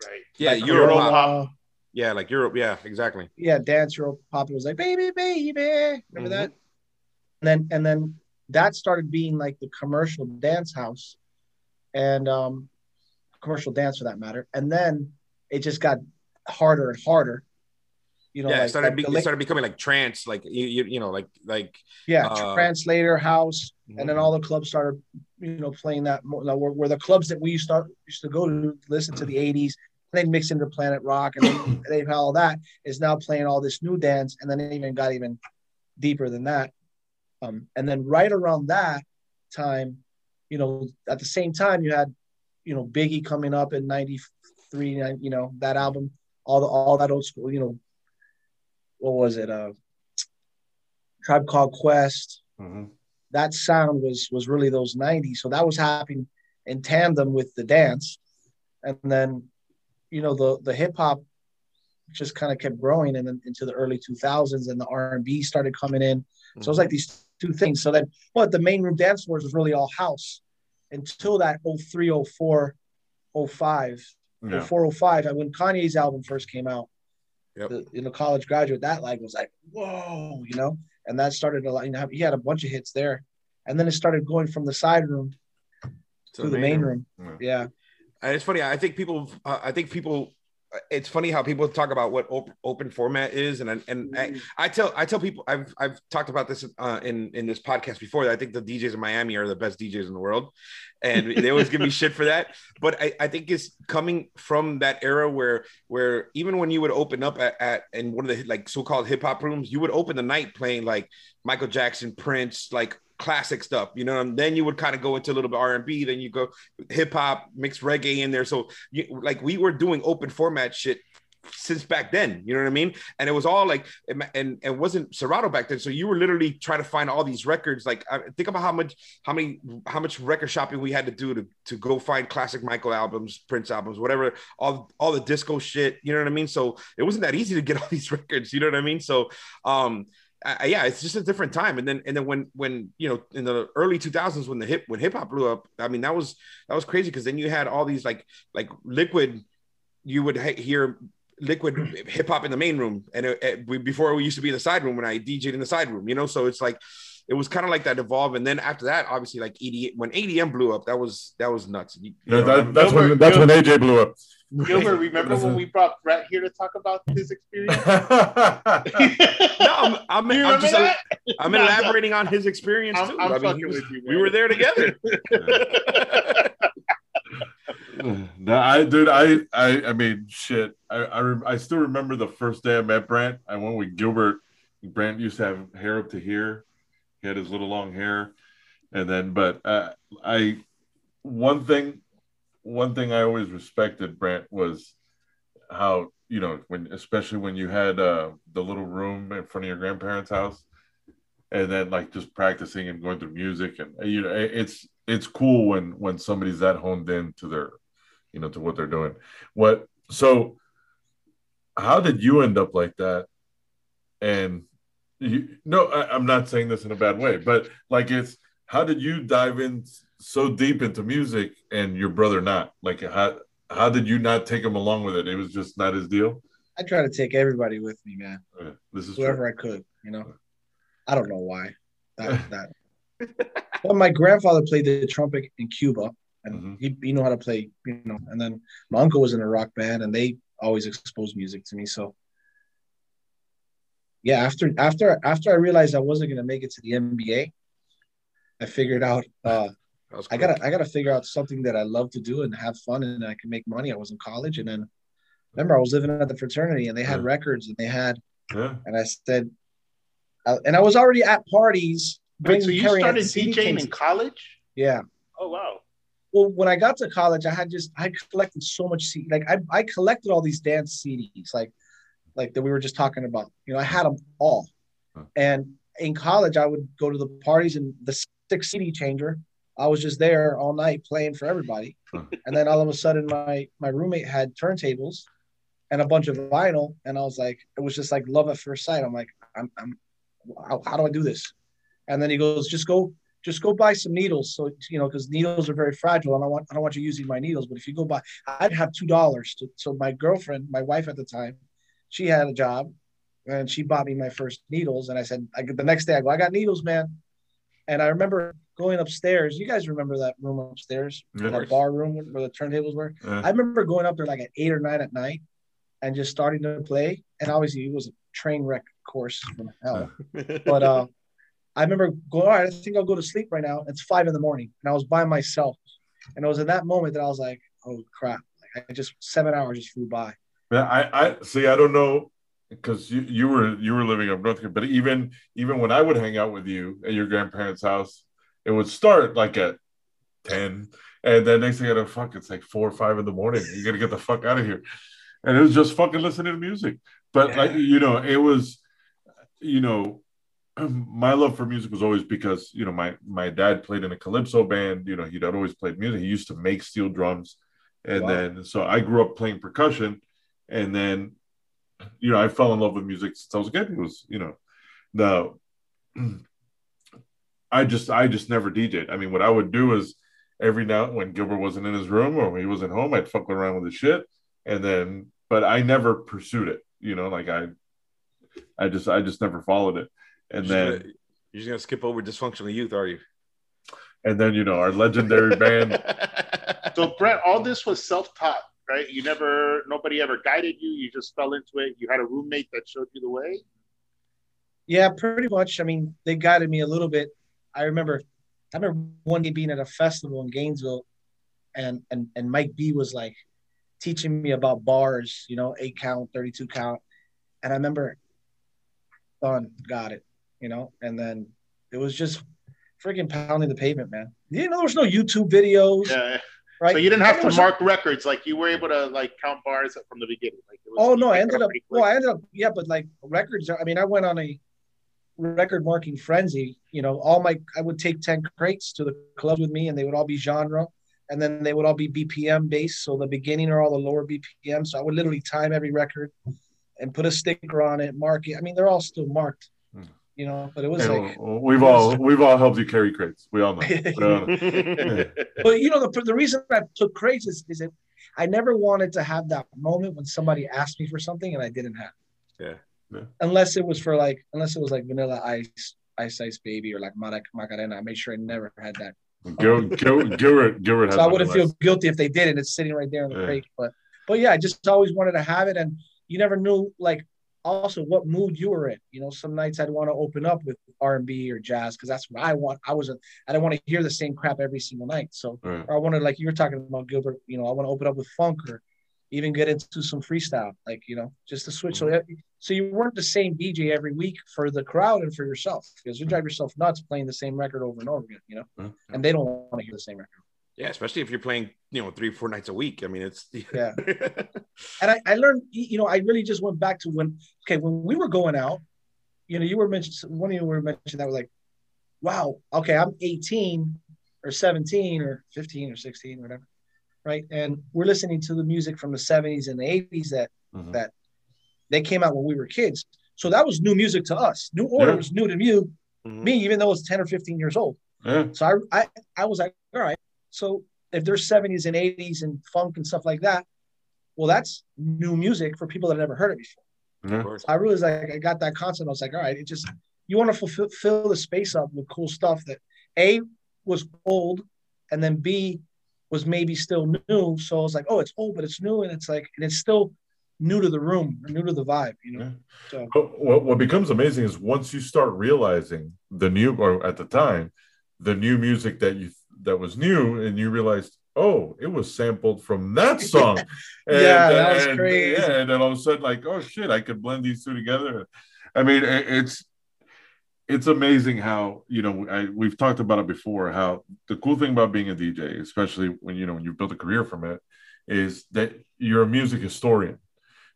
Right. Yeah, like Euro pop. Yeah, like Europe. Yeah, exactly. yeah, dance Euro pop. It was like baby, baby. Remember Mhm. that? And then and then that started being like the commercial dance house, and um, commercial dance for that matter. And then it just got harder and harder. You know, yeah, like, it started. like be, it started becoming like trance, like you, you, you know, like like. yeah, uh, translator house, and Mm-hmm. then all the clubs started, you know, playing that more. Where, where the clubs that we used to used to go to listen to the '80s, and they mixed into Planet Rock, and they've had all that is now playing all this new dance, and then it even got even deeper than that. Um, and then right around that time, you know, at the same time, you had, you know, Biggie coming up in '93, you know, that album, all the all that old school, you know, what was it? Uh, Tribe Called Quest Mhm. that sound was was really those 90s so that was happening in tandem with the dance and then you know the the hip hop just kind of kept growing and then into the early 2000s and the R&B started coming in. So it was mm-hmm. like these two things. So then but the main room dance floors was really all house until that 03 04 05 Yeah. 04 05 and when Kanye's album first came out Yep. the, you know college graduate that like was like whoa you know? And that started a lot you know he had a bunch of hits there. And then it started going from the side room So to the main room. Yeah. yeah And it's funny. I think people. Uh, I think people. It's funny how people talk about what op- open format is, and and I, I tell I tell people I've I've talked about this uh, in in this podcast before. That I think the DJs in Miami are the best DJs in the world, and they always give me shit for that. But I, I think it's coming from that era where where even when you would open up at, at in one of the like so called hip hop rooms, you would open the night playing like Michael Jackson, Prince, like classic stuff, you know. Then you would kind of go into a little bit R and B. Then you go hip hop, mix reggae in there. So you, like we were doing open format shit since back then, you know what I mean? And it was all like, and and it wasn't Serato back then. So you were literally trying to find all these records. Like, I, think about how much, how many, how much record shopping we had to do to to go find classic Michael albums, Prince albums, whatever, all all the disco shit. You know what I mean? So it wasn't that easy to get all these records. You know what I mean? So, um, I, yeah, it's just a different time. And then and then when when you know in the early 2000s when the hip when hip hop blew up, I mean that was that was crazy because then you had all these like like liquid, you would he- hear liquid hip hop in the main room, and it, it- before we used to be in the side room when I DJed in the side room, you know. So it's like it was kind of like that evolve, and then after that, obviously like EDM when ADM blew up, that was that was nuts. You- you Yeah, know, that, that's when Gilbert- that's when AJ blew up. Gilbert, remember when we brought Brett here to talk about his experience? no, I'm I'm, You I'm just that? I'm No, no. elaborating on his experience I'm, too. I'm I mean, fucking he was- with you. we were there together. no, I dude, I, I, I mean, shit. I, I, rem- I still remember the first day I met Brant. I went with Gilbert. Brant used to have hair up to here. He had his little long hair, and then, but uh, I, one thing, one thing I always respected Brant was how you know when, especially when you had uh, the little room in front of your grandparents' house, and then like just practicing and going through music, and you know, it's it's cool when when somebody's that honed in to their you know to what they're doing. What so how did you end up like that? And you no I, i'm not saying this in a bad way but like it's how did you dive in so deep into music and your brother not? Like how how did you not take him along with it? It was just not his deal? I try to take everybody with me man. Okay, this is whoever true. i could you know? I don't know why. That that. But my grandfather played the trumpet in cuba and Mhm. he, he knew how to play you know and then my uncle was in a rock band and they always exposed music to me so yeah after after after i realized i wasn't going to make it to the nba i figured out uh I gotta I gotta figure out something that I love to do and have fun and I can make money. I was in college and then remember I was living at the fraternity and they had Yeah. records and they had yeah and I said uh, and I was already at parties Wait, so you started CD DJing in college? Yeah, Oh wow. well, when I got to college, I had just I collected so much CD. Like I, I collected all these dance CDs, like like that we were just talking about. You know, I had them all. Huh. And in college, I would go to the parties and the six CD changer. I was just there all night playing for everybody. Huh. And then all of a sudden, my my roommate had turntables and a bunch of vinyl, and I was like, it was just like love at first sight. I'm like, I'm, I'm how, how do I do this? And then he goes, just go, just go buy some needles. So you know, because needles are very fragile, and I want I don't want you using my needles. But if you go buy, I'd have two dollars. So my girlfriend, my wife at the time, she had a job, and she bought me my first needles. And I said, I the next day I go, I got needles, man. And I remember going upstairs. You guys remember that room upstairs, Yeah. that bar room where the turntables were? Yeah. I remember going up there like at eight or nine at night and just starting to play. And obviously, it was a train wreck course from hell. But uh, I remember going, all right, I think I'll go to sleep right now. It's five in the morning. And I was by myself. And it was in that moment that I was like, oh crap. Like I just, seven hours just flew by. Yeah, I, I see. I don't know because you, you were you were living up north, but even even when I would hang out with you at your grandparents' house, it would start like at ten, and then next thing you know, fuck, it's like four or five in the morning. You gotta get the fuck out of here, and it was just fucking listening to music. But like you know, it was, you know, my love for music was always because you know my my dad played in a calypso band. You know, he'd always played music. He used to make steel drums, and Wow. then so I grew up playing percussion, and then you know I fell in love with music since I was a kid. It was you know the I just I just never DJed. I mean, what I would do is every now when Gilbert wasn't in his room or when he wasn't home, I'd fuck around with his shit, and then but I never pursued it. You know, like I I just I just never followed it, and You're then. gonna- you're just gonna skip over dysfunctional youth, are you? and then you know our legendary band. So Brett, all this was self-taught, right? You never, nobody ever guided you. You just fell into it. You had a roommate that showed you the way. Yeah, pretty much. I mean, they guided me a little bit. I remember, I remember one day being at a festival in Gainesville, and and and Mike B was like teaching me about bars, you know, eight count, thirty two count, and I remember, done, got it, you know, and then it was just freaking pounding the pavement, man. You know, there was no YouTube videos, Yeah. Right? So you didn't have to mark records. Like you were able to like count bars from the beginning. Like it was, Oh no, I ended up. Well. I ended up. Yeah, but like records. are- I mean, I went on a record marking frenzy. You know, all my I would take ten crates to the club with me, and they would all be genre, and then they would all be BPM based. So the beginning are all the lower BPM. So I would literally time every record and put a sticker on it, mark it. I mean, they're all still marked. You know, but it was Hey, like. well, we've all we've all helped you carry crates. We all know. We all know. But you know, the the reason I took crates is is that I never wanted to have that moment when somebody asked me for something and I didn't have. Yeah. Yeah. Unless it was for like, unless it was like Vanilla Ice, Ice Ice Baby, or like Marac Macarena. I made sure I never had that. Gil, Gil, Gilbert, Gilbert has So I wouldn't feel guilty if they did it. It's sitting right there in the Yeah. crate. But but yeah, I just always wanted to have it, and you never knew like also what mood you were in. You know, some nights I'd want to open up with R and B or jazz because that's what I want. I was a, I didn't want to hear the same crap every single night. So Right. or I wanted like you were talking about Gilbert. You know, I want to open up with funk or even get into some freestyle, like you know, just to switch. So mm-hmm. so you weren't the same DJ every week for the crowd and for yourself because you mm-hmm. drive yourself nuts playing the same record over and over again. You know, Yeah. and they don't want to hear the same record. Yeah, especially if you're playing, you know, three, four nights a week. I mean, it's Yeah. and I, I learned, you know, I really just went back to when, okay, when we were going out, you know, you were mentioned one of you were mentioned that was like, wow, okay, I'm 18 or 17 or 15 or 16 whatever, right? And we're listening to the music from the 70s and the 80s that Mhm. that they came out when we were kids. So that was new music to us. New Order Yeah. was new to you, Mhm. me, even though I was 10 or 15 years old. Yeah. So I, I, I was like, all right. So if there's 70s and 80s and funk and stuff like that, well, that's new music for people that have never heard it before. Yeah. Of course. I realized like, I got that concept. I was like, all right, it just you want to fulfill fill the space up with cool stuff that A was old, and then B was maybe still new. So I was like, oh, it's old, but it's new, and it's like, and it's still new to the room, new to the vibe, you know. Yeah. So what, what becomes amazing is once you start realizing the new, or at the time, the new music that you that was new, and you realized, oh, it was sampled from that song. Yeah, that uh, was and, uh, crazy. Yeah, and then all of a sudden, like, oh shit, I could blend these two together. I mean, it's it's amazing how you know I, we've talked about it before. How the cool thing about being a DJ, especially when you know when you build a career from it, is that you're a music historian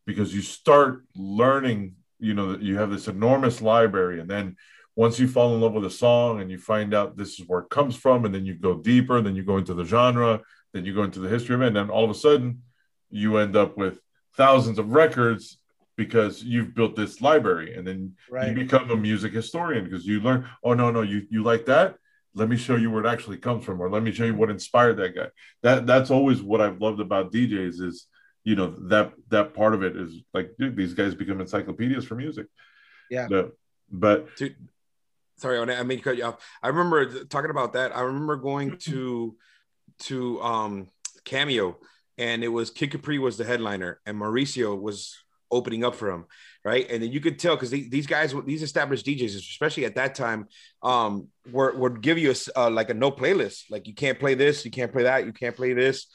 because you start learning. You know that you have this enormous library, and then once you fall in love with a song and you find out this is where it comes from, and then you go deeper, then you go into the genre, then you go into the history of it, and then all of a sudden you end up with thousands of records because you've built this library and then Right. you become a music historian because you learn oh no no you you like that let me show you where it actually comes from or let me show you what inspired that guy that that's always what i've loved about djs is you know that that part of it is like dude these guys become encyclopedias for music Yeah. but, but Dude, sorry, I mean cut you off. I remember talking about that. I remember going to to um Cameo, and it was Kid Capri was the headliner, and Mauricio was opening up for him, right? And then you could tell because these guys, these established DJs, especially at that time, um, were would give you a uh, like a no playlist, like you can't play this, you can't play that, you can't play this.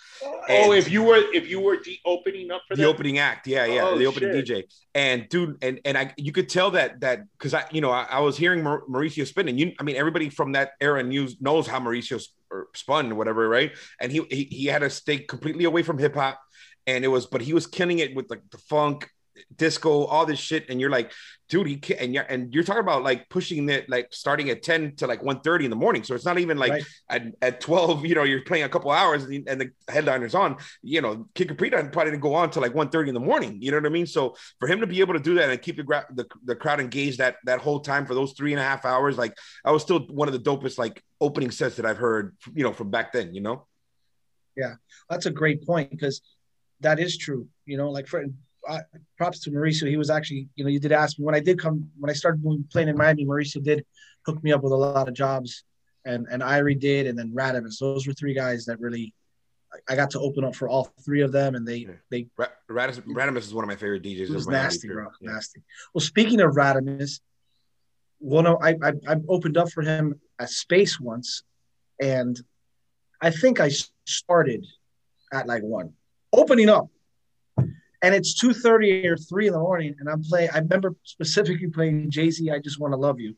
Oh, if you were if you were the opening up for the opening act yeah yeah Oh, the opening shit. dj and dude and and i you could tell that that because i you know I, I was hearing Maur- mauricio spin and you i mean everybody from that era knew knows how mauricio spun or whatever right and he he, he had to stay completely away from hip-hop and it was but he was killing it with like the funk disco all this shit and you're like dude he can and you're and you're talking about like pushing it like starting at 10 to like 1 in the morning so it's not even like Right. at, at 12 you know you're playing a couple hours and the, and the headliner's on you know Kid Capri didn't- probably didn't go on to like 1 in the morning you know what I mean so for him to be able to do that and keep the, gra- the the crowd engaged that that whole time for those three and a half hours like I was still one of the dopest like opening sets that I've heard you know from back then you know Yeah, That's a great point because that is true. You know, like for uh, props to Mauricio. He was actually, you know, you did ask me when I did come when I started playing in Miami. Mauricio did hook me up with a lot of jobs, and and Irie did, and then Radimus. Those were three guys that really I- got to open up for all three of them, and they they Ra- Radimus, Radimus is one of my favorite DJs it was nasty, bro, Yeah. nasty. Well, speaking of Radimus, well, no, I, I I opened up for him at Space once, and I think I started at like one, opening up, and it's two thirty or three in the morning, and I'm playing. I remember specifically playing Jay Z. I just want to love you.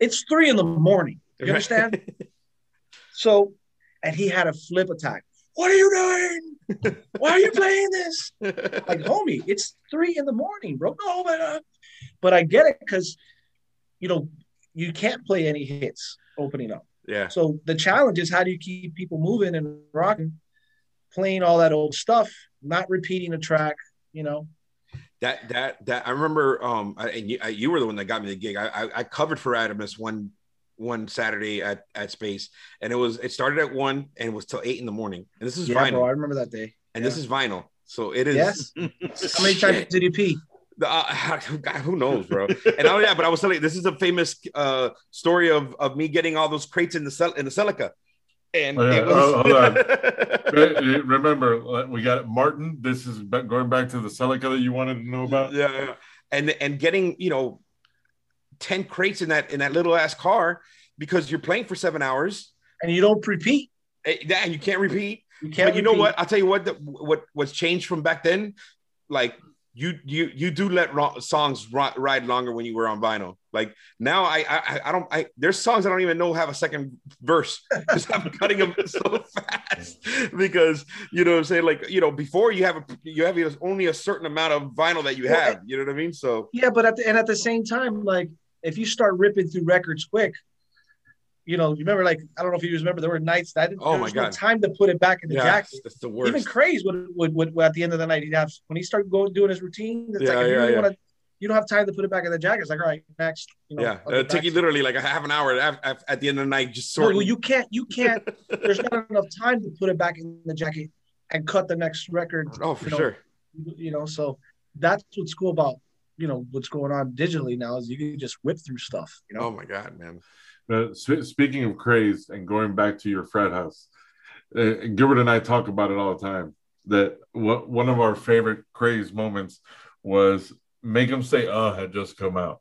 It's three in the morning. You understand? So, and he had a flip attack. What are you doing? Why are you playing this? Like, homie, it's three in the morning, bro. No, but, uh, but I get it because, you know, you can't play any hits opening up. yeah So the challenge is how do you keep people moving and rocking, playing all that old stuff, not repeating a track, you know? that that that I remember um I- and you, I, you were the one that got me the gig. I I, I covered for Adamus one one Saturday at at Space and it was it started at one and was till eight in the morning. And this is Yeah, vinyl. bro. I remember that day. and this is vinyl. So it is Yes. How many times did you pee? Uh, God, who knows, bro? And oh yeah, but I was telling you, this is a famous uh, story of of me getting all those crates in the cel- in the Celica, and Oh, yeah. was. Oh, hold on. Remember uh, we got it. Martin. This is going back to the Celica that you wanted to know about. yeah, yeah. and and getting you know ten crates in that in that little ass car because you're playing for seven hours, And you don't repeat. eh, and you can't repeat. You can't. but you know what? I'll tell you what. The, what what's changed from back then, like you you you do let ro- songs ri- ride longer when you were on vinyl. Like now, I I, I don't. I there's songs I don't even know have a second verse because I'm cutting them so fast because you know what I'm saying. Like you know, before you have a you have only a certain amount of vinyl that you have. You know what I mean? So Yeah, but at the, and at the same time, like if you start ripping through records quick, you know, you remember like I don't know if you remember there were nights that I didn't, Oh there my was no time to put it back in the yeah, jacket. that's the worst. Even Craze would, would would at the end of the night he'd have when he started going doing his routine. It's Yeah, like if you yeah, really yeah. want to, you don't have time to put it back in the jacket. It's like all right, next. You know, yeah, it'll take you literally like a half an hour at, at, the end of the night just Well, you can't you can't. There's not enough time to put it back in the jacket and cut the next record. oh, for you know, sure. You know, so that's what's cool about you know what's going on digitally now is you can just whip through stuff. You know. Oh my god, man. Sp- speaking of craze and going back to your frat house, uh, Gilbert and I talk about it all the time. That what one of our favorite craze moments was "Make 'Em Say Uh" had just come out,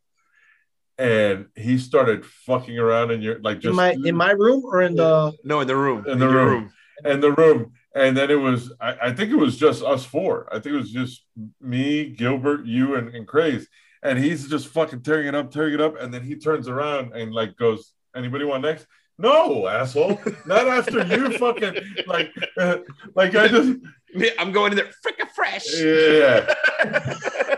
and he started fucking around in your like just in my in my room or in the No, in the room. In the your room. in the room, and then it was I, I think it was just us four. I think it was just me, Gilbert, you, and, and Craze. And he's just fucking tearing it up, tearing it up, and then he turns around and like goes, "Anybody want next?" No, asshole, not after you fucking like, uh, like I just I'm going in there, freaking fresh. yeah.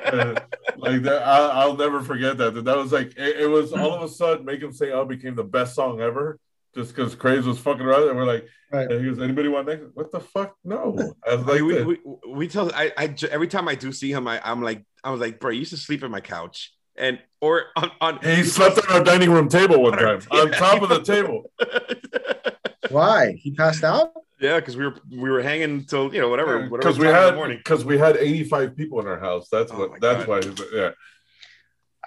Uh, like that, I'll, I'll never forget that. That was like it, it was all of a sudden make him say "Oh" became the best song ever, just because Craze was fucking around, and we're like, Right. and he goes, "Anybody want next?" What the fuck? No, I was like, Like, we, this. we, we tell I, I j- every time I do see him, I, I'm like I was like, bro, you used to sleep in my couch and or on, on he slept on our dining room table one On our time, on top of the table. Why? He passed out? yeah, because we were we were hanging until you know whatever whatever Because we time in the had because we had 85 people in our house. That's Oh what. That's God. why. he's- Yeah.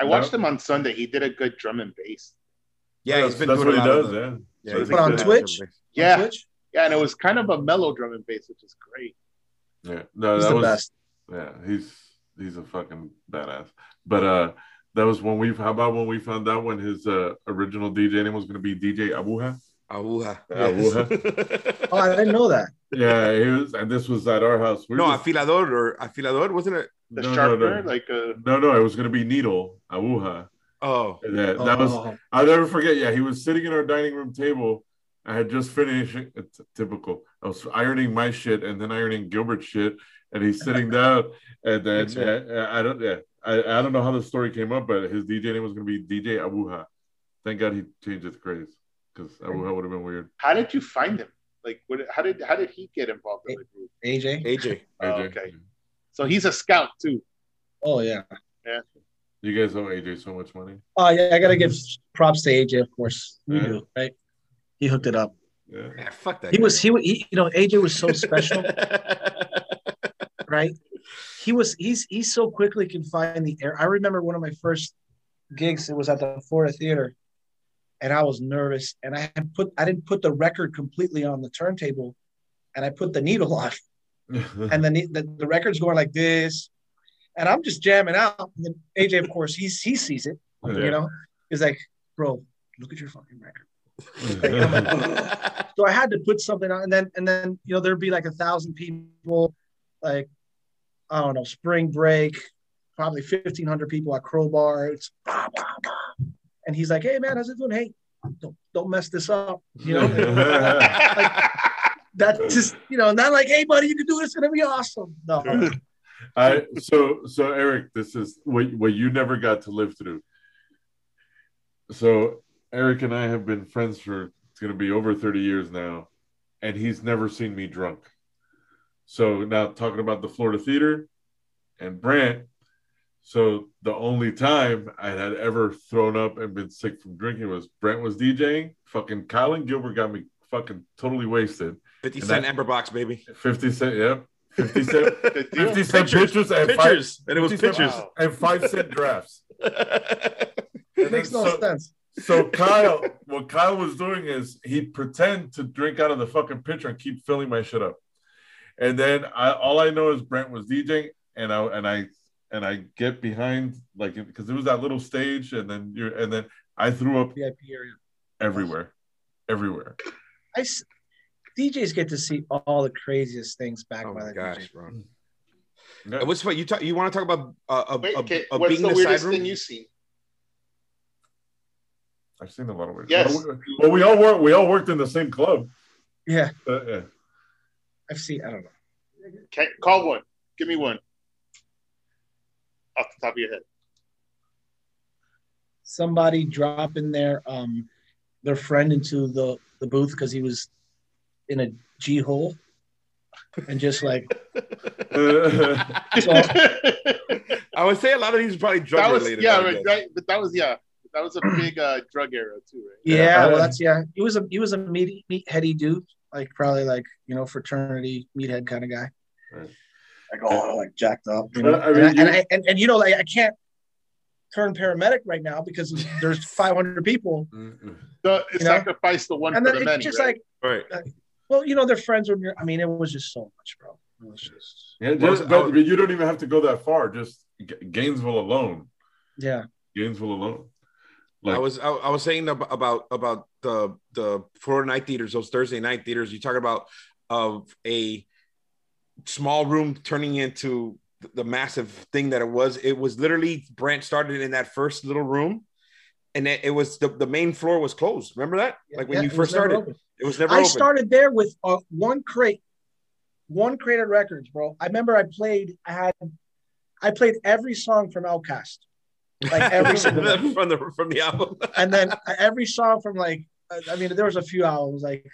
I watched him on Sunday. He did a good drum and bass. Yeah, he's been that's doing what a he does. the, yeah. Yeah, he's But on Twitch? that. Yeah, On Twitch? yeah, and it was kind of a mellow drum and bass, which is great. Yeah. No, He's that the was best. yeah. He's he's a fucking badass. But uh, that was when we. How about when we found out when his uh original DJ name was going to be DJ Abuja? Aguja. Aguja. Oh, I didn't know that. Yeah, he was, and this was at our house. We no, was- afilador or afilador, wasn't it? The no, no, sharpener, no. like uh, No, no, it was going to be Needle Abuja. Oh, That, that was Oh, I'll never forget. Yeah, he was sitting in our dining room table. I had just finished. It's typical. I was ironing my shit and then ironing Gilbert's shit, and he's sitting down. And then That's uh, I don't. Yeah, I, I don't know how the story came up, but his DJ name was going to be DJ Abuha. Thank God he changed his craze because Abuja would have been weird. how did you find him? Like, what? How did how did he get involved in the group? AJ. AJ. Oh, AJ. okay. So he's a scout too. Oh yeah. yeah. You guys owe AJ so much money. Oh yeah. I gotta give props to AJ, of course. We Yeah. do, right? He hooked it up. Yeah. Yeah, fuck that. He guy. was he, he you know AJ was so special, right? He was he's he so quickly can find the air. I remember one of my first gigs. It was at the Florida Theater, and I was nervous. And I had put I didn't put the record completely on the turntable, and I put the needle on, and then the, the, the record's going like this, and I'm just jamming out. And then AJ, of course, he's he sees it. You know, he's like, "Bro, look at your fucking record." so I had to put something on, and then and then you know there'd be like a thousand people, like I don't know, spring break, probably fifteen hundred people at Crowbar. It's bah, bah, bah. and he's like, "Hey man, how's it doing? Hey, don't don't mess this up." You know, like, that's just you know, not like, "Hey buddy, you can do this. It's gonna be awesome." No, I so so Eric, this is what what you never got to live through. So Eric and I have been friends for it's gonna be over 30 years now, and he's never seen me drunk. So now talking about the Florida Theater and Brant. So the only time I had ever thrown up and been sick from drinking was Brent was DJing. Fucking Colin Gilbert got me fucking totally wasted. 50 And cent that- Amber Box, baby. 50 cent, yep. 50 cent, Good deal. 50 cent Pictures, pictures and five, And it was 50 cent- pictures. Wow. and five cent drafts. it makes no so, sense. so Kyle, what Kyle was doing is he'd pretend to drink out of the fucking pitcher and keep filling my shit up. And then I all I know is Brent was DJing and I and I and I get behind like because it was that little stage and then you're and then I threw up VIP area. everywhere. Everywhere. I s- DJs get to see all the craziest things back Oh by the gosh, DJ. bro. Yeah. And What's what you talk? You want to talk about uh, a, Wait, a, okay, a what's being the in the side weirdest room? thing you see? I've seen a lot of weird. Yes. Well, we, all work. We all worked in the same club. Yeah, Uh, yeah. I've seen. I don't know. Okay, call one. Give me one. Off the top of your head. somebody dropping their um their friend into the the booth because he was in a G hole, and just like so, I would say a lot of these are probably drug that was related. yeah, right, right, but that was yeah, that was a big uh, drug era too, right? yeah, Yeah. well that's yeah. He was a he was a meat meatheady dude, like probably like you know fraternity meathead kind of guy. Right. Like oh, like jacked up. You know? Uh, I mean, and, I, and, you- I, and and you know like I can't turn paramedic right now because there's 500 people, The, You know? sacrifice the one and for then the it's many. just right? Right. like well you know their friends were near. I mean it was just so much, bro. It was just Yeah, just, I but, but you don't even have to go that far. Just G- Gainesville alone. yeah. Gainesville alone. Like, I was I, I was saying about about the the Florida night theaters, those Thursday night theaters. You talk about of a small room turning into the, the massive thing that it was. It was literally Brent started in that first little room, and it, it was the, the main floor was closed. Remember that? Like when Yeah, you first started, open. It was never I open. started there with uh, one crate, one crate of records, bro. I remember I played. I had, I played every song from OutKast, like every single from the from the album. and then every song from like, I mean, there was a few albums like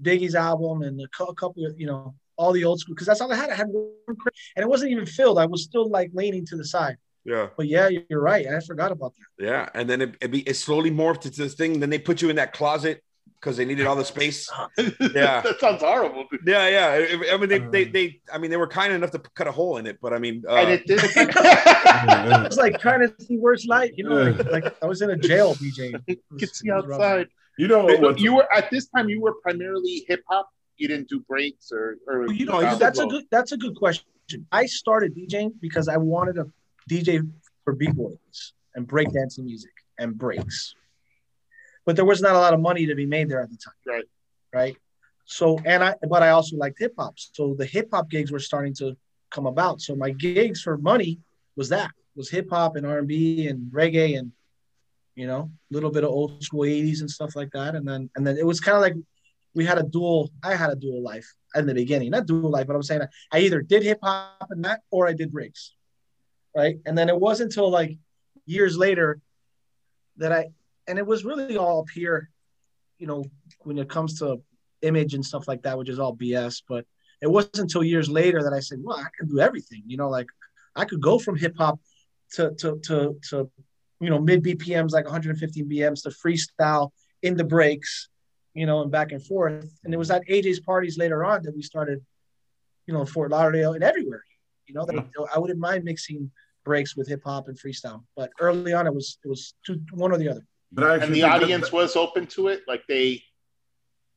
Biggie's album and a a couple of you know all the old school because that's all I had. I had one crate, and it wasn't even filled. I was still like leaning to the side. yeah, But yeah, you're right. I forgot about that. yeah, and then it it, be, it slowly morphed into this thing. Then they put you in that closet because they needed all the space. Yeah. that sounds horrible. dude. Yeah, yeah. I- I mean, they, they, they, I mean, they were kind enough to cut a hole in it, but I mean, uh, and it did. It's like trying to see worst light. You know, like, like I was in a jail, DJ. It was- Get see it rough. outside. You know But what? you were at this time. You were primarily hip hop. You didn't do breaks or or. You know, you that's a good that's a good question. I started DJing because I wanted to DJ for b-boys and breakdancing music and breaks. But there was not a lot of money to be made there at the time. Right. Right. So and I but I also liked hip hop. So the hip hop gigs were starting to come about. So my gigs for money was that was hip hop and R and B and reggae and you know a little bit of old school 80s and stuff like that. And then and then it was kind of like we had a dual I had a dual life in the beginning. Not dual life, but I'm saying I either did hip hop and that or I did breaks. Right. And then it wasn't until like years later that I and it was really all up here, you know, when it comes to image and stuff like that, which is all BS. But it wasn't until years later that I said, well, I can do everything. You know, like I could go from hip hop to to to to you know mid BPMs like 150 BPMs to freestyle in the breaks, you know, and back and forth. And it was at AJ's parties later on that we started, you know, in Fort Lauderdale and everywhere. You know, that I wouldn't mind mixing breaks with hip hop and freestyle. But early on, it was it was two, one or the other. But I and the think that- audience was open to it. Like they,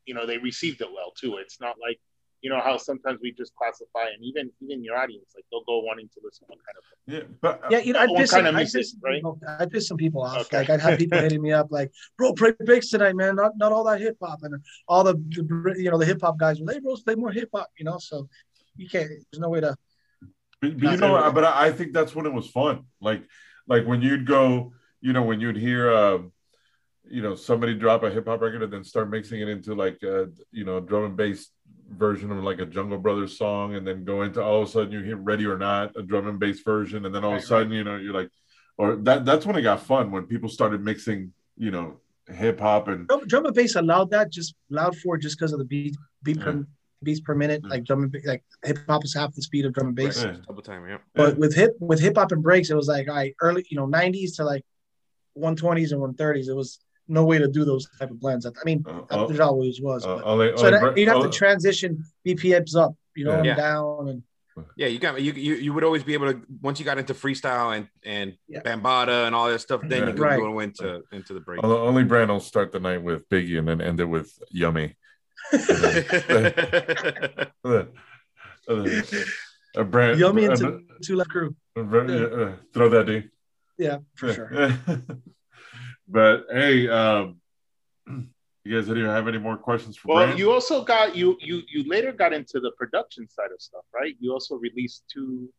you know, they received it well too. It's not like you know how sometimes we just classify and even even your audience like they'll go wanting to listen to one kind of Yeah, but Yeah, you know, I'd What piss, kind some, of I'd, piss some right? people, I'd piss some people off. Okay. Like I'd have people hitting me up like, "Bro, play breaks tonight, man. Not not all that hip hop." And all the, the you know the hip hop guys were, "Hey, bros, play more hip hop." You know, so you can't. There's no way to. But, but you know, everyone. but I I think that's when it was fun. Like, like when you'd go, you know, when you'd hear, uh, you know, somebody drop a hip hop record and then start mixing it into like, uh, you know, drum and bass version of like a Jungle Brothers song, and then go into all of a sudden you hear Ready or Not, a drum and bass version, and then all of a sudden, you know, you're like, or that that's when it got fun when people started mixing, you know, hip hop and Drum, drum and bass allowed that just allowed for just because of the beat beat per, beats per minute. Yeah. Like drum and like hip hop is half the speed of drum and bass. Yeah. double time, yeah. But with hip with hip hop and breaks, it was like I early you know 90s to like 120s and 130s. It was no way to do those type of blends. I mean, uh, uh, there always was. uh, but- only- so only that, you'd have to transition BPMs up, you know, Yeah. and down and Yeah, you got you, you you would always be able to once you got into freestyle and and Yeah. Bambaataa and all that stuff, then you could Right. go into into the break. only, only Brand will start the night with Biggie and then end it with Yummy. Uh, Brand, yummy into Two Live Crew. uh, throw that D. Yeah, for sure. but hey, um, you guys didn't have any more questions for Well, Brand? you also got you you you later got into the production side of stuff, right? You also released two,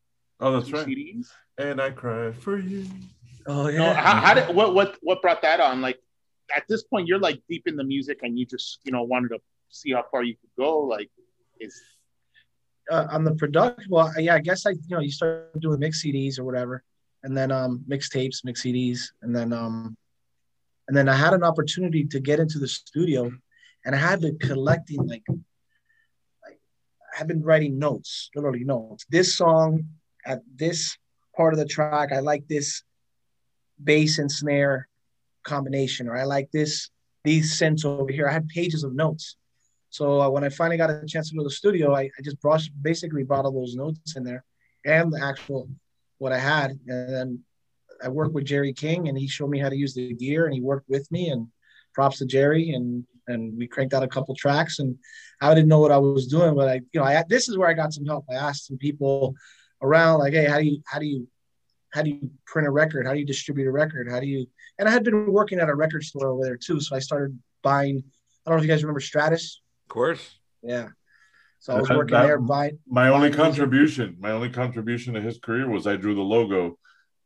oh, that's two right. CDs. And I cried for you. Oh No, yeah. how, how did what what what brought that on? Like at this point, you're like deep in the music, and you just you know wanted to see how far you could go. Like, is uh, on the production, well, yeah, I guess I, you know, you start doing mix CDs or whatever, and then um, mixtapes, mix CDs, and then um, and then I had an opportunity to get into the studio, and I had been collecting like, like I had been writing notes, literally notes. This song at this part of the track, I like this bass and snare combination, or I like this these synths over here. I had pages of notes. So uh, when I finally got a chance to go to the studio, I, I just brought basically brought all those notes in there and the actual what I had, and then I worked with Jerry King, and he showed me how to use the gear, and he worked with me. And props to Jerry, and and we cranked out a couple tracks, and I didn't know what I was doing, but I, you know, I this is where I got some help. I asked some people around, like, hey, how do you how do you how do you print a record? How do you distribute a record? How do you? And I had been working at a record store over there too, so I started buying. I don't know if you guys remember Stratus. Of course. Yeah. So I was working that- there buying. My only Fine music. contribution, my only contribution to his career was I drew the logo.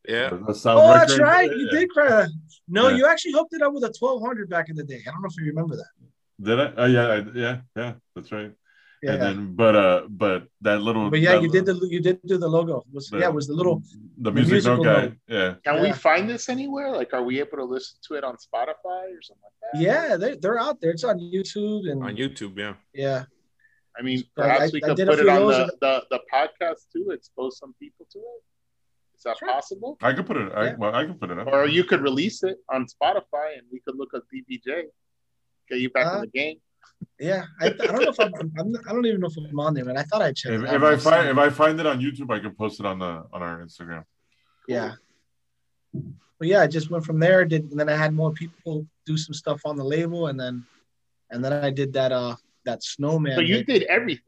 Yeah. The sound Oh, that's right. You did cry. No, Yeah. you actually hooked it up with a 1200 back in the day. I don't know if you remember that. Did I? Oh yeah, I, yeah, yeah. That's right. Yeah. And then, but uh, but that little. but yeah, that you did the you did do the logo. It was the- yeah, it was the little the the music musical note guy. note. Yeah. Can we find this anywhere? Like, are we able to listen to it on Spotify or something like that? yeah, they're, they're out there. It's on YouTube and On YouTube, yeah. yeah. I mean, perhaps I- we I could put it on the, the, the podcast too, expose some people to it. Is that Sure. possible? I could put it. I, Yeah. well, I can put it up. Or you could release it on Spotify and we could look at DBJ, get you back Uh, in the game. Yeah, I, I don't know if I'm, I'm not- I don't even know if I'm on there, man. I thought I checked. If, it out. if I find if I find it on YouTube, I can post it on the on our Instagram. yeah, but yeah, I just went from there. Did and then I had more people do some stuff on the label, and then and then I did that uh that snowman. So you hit. did everything.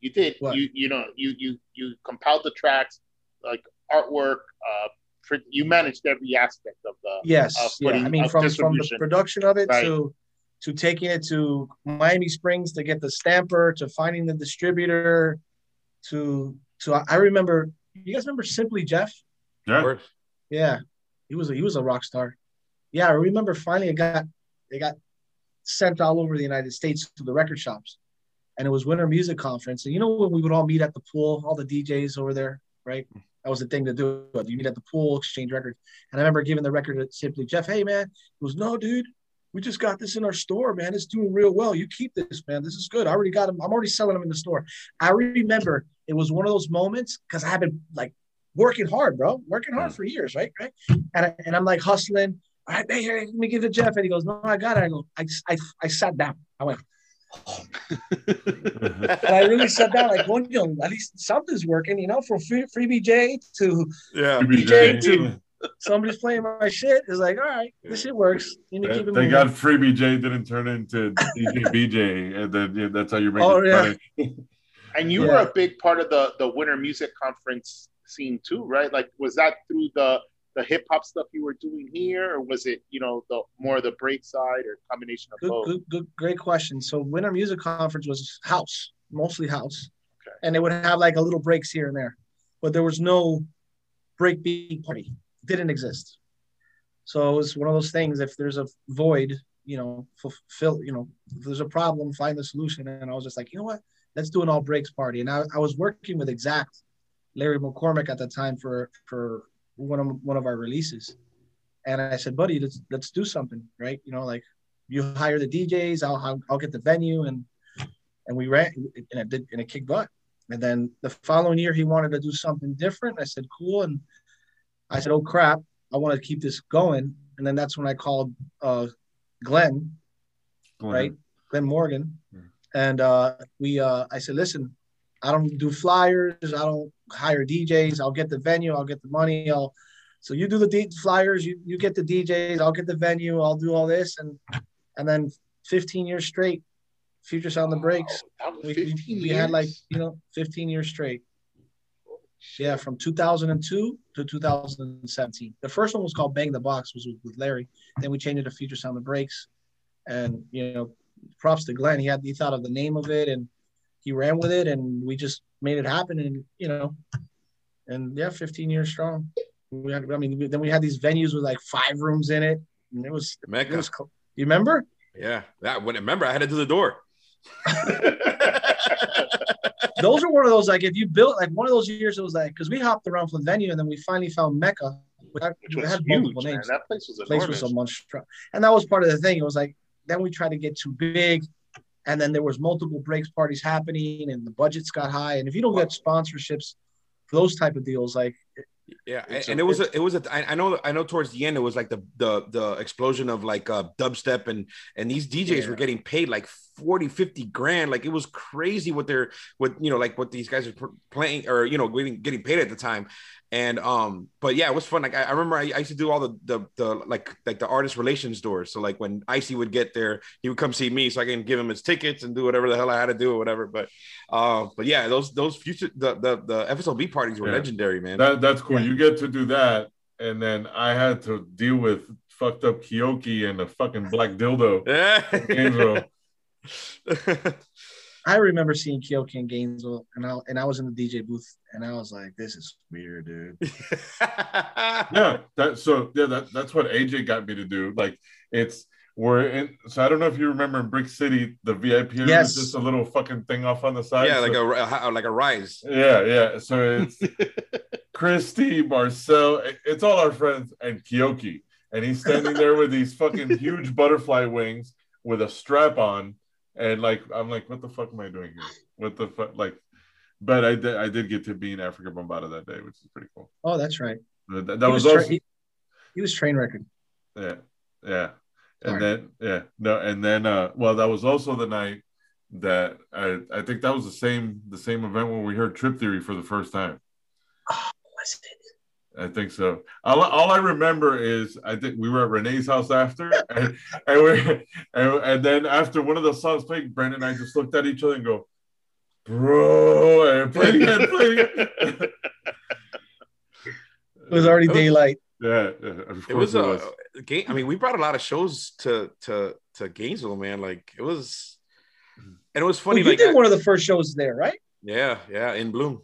You did What? you you know you you you compiled the tracks, like artwork. Uh, for, you managed every aspect of the. Yes, uh, yeah. I mean, from from the production of it Right. to to taking it to Miami Springs to get the stamper to finding the distributor to to I remember. You guys remember Simply Jeff? Yeah. Yeah, he was a, he was a rock star. Yeah, I remember finally it got they got sent all over the United States to the record shops, and it was Winter Music Conference. And you know when we would all meet at the pool, all the DJs over there, right? That was the thing to do. You meet at the pool, exchange records. And I remember giving the record to Simply Jeff. Hey man, he goes, no, dude, we just got this in our store, man. It's doing real well. You keep this, man. This is good. I already got them. I'm already selling them in the store. I remember it was one of those moments because I've been like working hard, bro, working hard mm. for years, right? Right. And, I, and I'm like hustling. All right, hey, here, let me give it to Jeff. And he goes, No, I got it. I go, I, I, I sat down. I went, Oh, and I really sat down, like, well, you know, at least something's working, you know, from free, free BJ to Yeah. DJ too. somebody's playing my shit. It's like, all right, this shit works. You need to keep it Thank moving. God Freebie J didn't turn into DJ BJ, and then yeah, that's how you make Oh, it yeah. funny. And you Yeah. were a big part of the the Winter Music Conference scene too, right? Like, was that through the the hip hop stuff you were doing here, or was it you know the more the break side or combination of Good, both? good, good, great question. So Winter Music Conference was house, mostly house, Okay. and they would have like a little breaks here and there, but there was no breakbeat party. Didn't exist. So it was one of those things. If there's a void, you know, fulfill. You know, if there's a problem, find the solution. And I was just like, you know what? Let's do an all breaks party. And I, I was working with Exact, Larry McCormick at the time for for one of one of our releases. And I said, buddy, let's let's do something, right? You know, like you hire the DJs, I'll I'll, get the venue, and and we ran, and it did, and it kicked butt. And then the following year, he wanted to do something different. I said, cool, and I said, oh crap, I want to keep this going. And then that's when I called uh, Glenn, right, Glenn Morgan, Yeah. and uh, we uh, I said, listen, I don't do flyers, I don't hire DJs, I'll get the venue, I'll get the money, I'll so you do the D- flyers, you you get the DJs, I'll get the venue, I'll do all this, and and then 15 years straight, Future Sound the Breaks. Wow, We, 15 we, we had like you know 15 years straight. Yeah, from 2002 to 2017. The first one was called Bang the Box, was with, with Larry. Then we changed it to Future Sound the Breaks, and you know, props to Glenn. He had he thought of the name of it and he ran with it, and we just made it happen. And you know, and yeah, 15 years strong. We had, I mean, we- then we had these venues with like five rooms in it, and it was it Mecca. was cool. You remember? Yeah. That when remember I had to do the door. those are one of those like if you built like one of those years it was like because we hopped around from the venue and then we finally found Mecca. We had, Which was had huge, multiple man. That place was The place enormous. was a monster, and that was part of the thing. It was like then we tried to get too big, and then there was multiple breaks parties happening, and the budgets got high. And if you don't get sponsorships for those type of deals, like Yeah, and, and a- it was a, it was a. I I know, I know. Towards the end, it was like the the the explosion of like uh, dubstep and and these DJs Yeah. were getting paid like 40, 50 grand. Like it was crazy what they're what you know like what these guys are playing or you know getting getting paid at the time. And um, but yeah, it was fun. Like I, I remember I, I used to do all the, the the like like the artist relations doors. So like when Icey would get there, he would come see me so I can give him his tickets and do whatever the hell I had to do or whatever. But uh, but yeah, those those future the the the FSLB parties were Yeah. legendary, man. That that's cool. Yeah. You get to do that, and then I had to deal with fucked up Kyoki and a fucking black dildo. Yeah. Gainesville. I remember seeing Kyoki in Gainesville, and I and I was in the DJ booth, and I was like, "This is weird, dude." yeah that so yeah that, that's what aj got me to do like it's we're in so i don't know if you remember in brick city the vip area Yes. is just a little fucking thing off on the side yeah, like a like a rise. yeah yeah so it's christy marcel it's all our friends and kyoki and he's standing there with these fucking huge butterfly wings with a strap on and like i'm like what the fuck am i doing here what the fuck like but i did i did get to be in Afrika Bambaataa that day which is pretty cool Oh, that's right. that, that He was tra- also he, he was train record. Yeah, yeah, and then yeah, no, and then uh, well, that was also the night that I I think that was the same the same event when we heard Trip Theory for the first time. Oh, was it? I think so. All, all I remember is I think we were at Renee's house after, and and, we, and and then after one of the songs played, Brandon and I just looked at each other and go, "Bro," and play again, play again. It was already daylight. yeah, yeah, of It course was a game. I mean, we brought a lot of shows to to to Gainesville, man. Like it was, and it was Well, funny. you like did I- one of the first shows there, right? yeah, yeah, in Bloom,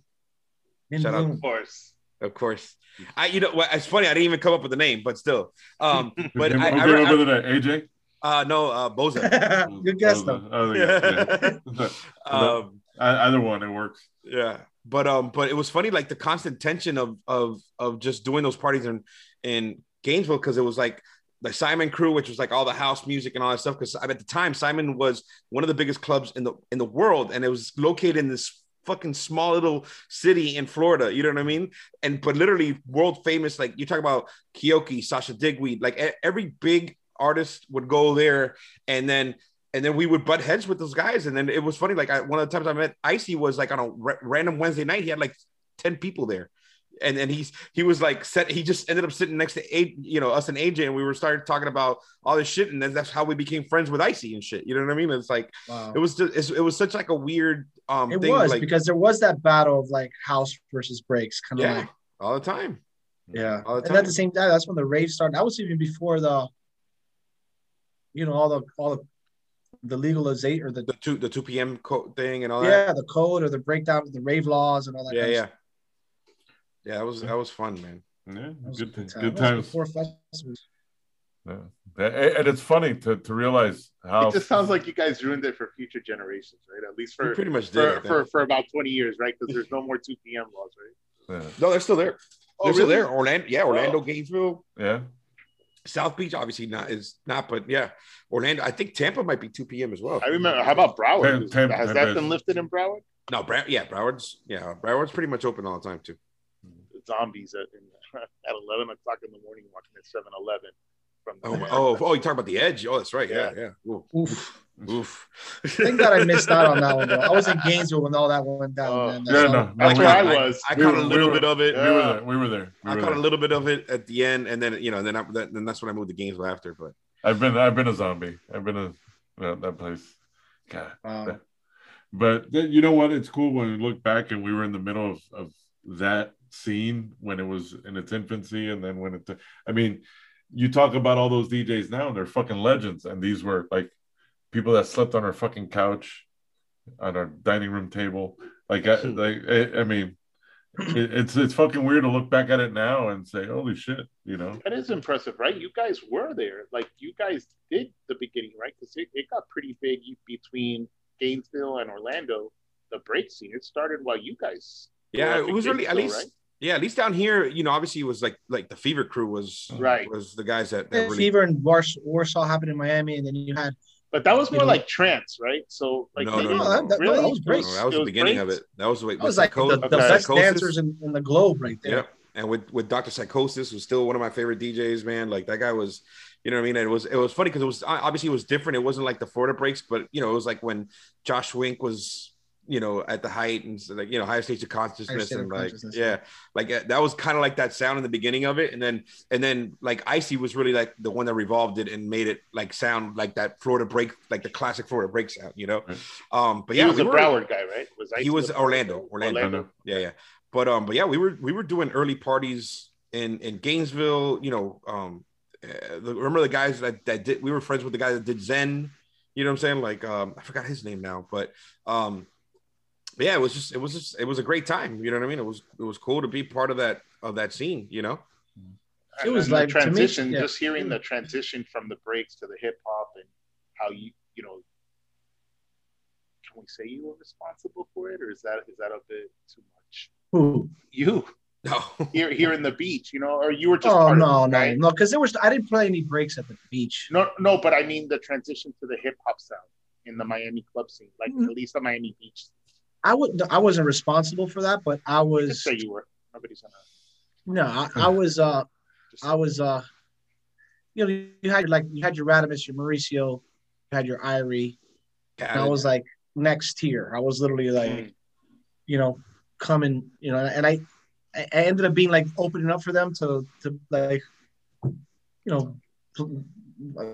In Shout out. Bloom. Of course. of course. I, you know. It's funny. I didn't even come up with the name, but still. Um, but Who I, came I, up I, with? AJ. uh, no, uh, Boza. Good guess though. oh, yeah, yeah. um, Either one, it works. yeah but um but it was funny like the constant tension of of of just doing those parties in in gainesville because it was like the simon crew which was like all the house music and all that stuff because at the time simon was one of the biggest clubs in the in the world and it was located in this fucking small little city in florida you know what i mean and but literally world famous like you talk about kyoki sasha digweed like every big artist would go there and then and then we would butt heads with those guys. And then it was funny. Like I, one of the times I met Icey was like on a random Wednesday night. He had like ten people there, and and he's he was like set. He just ended up sitting next to a you know us and AJ, and we were started talking about all this shit, and then that's how we became friends with Icey and shit. You know what I mean? It's like Wow. it was just it's, it was such like a weird um It thing. was like because there was that battle of like house versus breaks, kind of yeah, like all the time. yeah. All the And at the same time, that's when the rave started. That was even before the, you know, all the all the the legalization or the The two the two p.m. co- thing and all that. yeah the code or the breakdown of the rave laws and all that. yeah, yeah. stuff. Yeah, that was that was fun, man. Yeah, good, a good time. good times. before festivals. Yeah. And and it's funny to, to realize how It just sounds like you guys ruined it for future generations, right? At least We for pretty much did. For, for, for about 20 years, right? Because there's no more 2 p.m. laws, right? yeah. no, they're still there. Oh, they're still there. Orlando, yeah, Orlando, oh. Gainesville, yeah. South Beach, obviously not is not, but yeah, Orlando. I think Tampa might be two p.m. as well. I remember. How about Broward? Tam- Tam- Has Tam- that Tam- been lifted in Broward? No, Brow- yeah, Broward's yeah, Broward's pretty much open all the time too. Zombies at, in, at 11 o'clock in the morning watching at 7 Eleven. From Oh, my- oh, oh, you talk about the Edge? Oh, that's right. Yeah, Yeah. yeah. Ooh, Oof. oof. Thank God I missed out on that one though. I was in Gainesville when all that went down. Oh. man. Yeah, That's no, no, That's we, where I were, was. I We caught were- a we little were- bit of it. we were there. We were there. We I were caught a little bit of it at the end, and then you know, then I, then then that's when I moved to Gainesville after. But I've been I've been a zombie. I've been a that, that place. God. Wow. But then, you know what? It's cool when we look back and we were in the middle of, of that scene when it was in its infancy, and then when it. I mean, you talk about all those DJs now, and they're fucking legends. And these were like people that slept on our fucking couch, on our dining room table. Like, I, like I, I mean, it, it's it's fucking weird to look back at it now and say, "Holy shit!" You know. That is impressive, right? You guys were there. Like, you guys did the beginning, right? Because it, it got pretty big between Gainesville and Orlando, the break scene. It started while you guys. yeah, it was really at Gainesville, least yeah, at least down here, you know, obviously it was like like the Fever Crew was Right. was the guys that, that really Fever and Wars- Warsaw happened in Miami, and then you had But that was more You know- like trance, right? So, like, No, maybe- no, no, that- that- really? that was great. No, that was It the beginning great? of it. That was the way that was like the, Psycho- the Okay. best dancers in, in the globe right there. Yeah. And with with Dr. Psychosis was still one of my favorite DJs, man. Like that guy was, you know what I mean? And it was it was funny because it was obviously it was different. It wasn't like the Florida breaks, but you know, it was like when Josh Wink was, you know, at the height and so, like, you know, higher stage of consciousness state of and like consciousness, yeah, like uh, that was kind of like that sound in the beginning of it. And then and then like Icey was really like the one that revolved it and made it like sound like that Florida break, like the classic Florida break sound, you know? Right. Um, but yeah, he was we a were- Broward guy, right? Was He was Orlando, Orlando. Orlando. yeah yeah but um but yeah we were we were doing early parties in in gainesville you know um uh, the, remember the guys that, that did we were friends with the guy that did zen You know what I'm saying? Like um, I forgot his name now, but um, but yeah, it was just it was just it was a great time. You know what I mean? It was it was cool to be part of that of that scene. You know? It was And the like, to me, transition, yeah. just hearing the transition from the breaks to the hip hop and how you, you know, can we say you were responsible for it, or is that is that a bit too much? Who? You No. here here in the beach, you know, or you were just Oh part no, of it, no, right? no, because there was I didn't play any breaks at the beach. No, no, but I mean the transition to the hip hop sound in the Miami club scene, like Mhm. at least the Miami Beach. I would I wasn't responsible for that, but I You could was say you were. Nobody's gonna. no, I, I was uh Just, I was uh you know you had like you had your Radimus, your Mauricio, you had your Irie, and I was like next tier. I was literally like Mm. you know coming you know and I I I ended up being like opening up for them to to like you know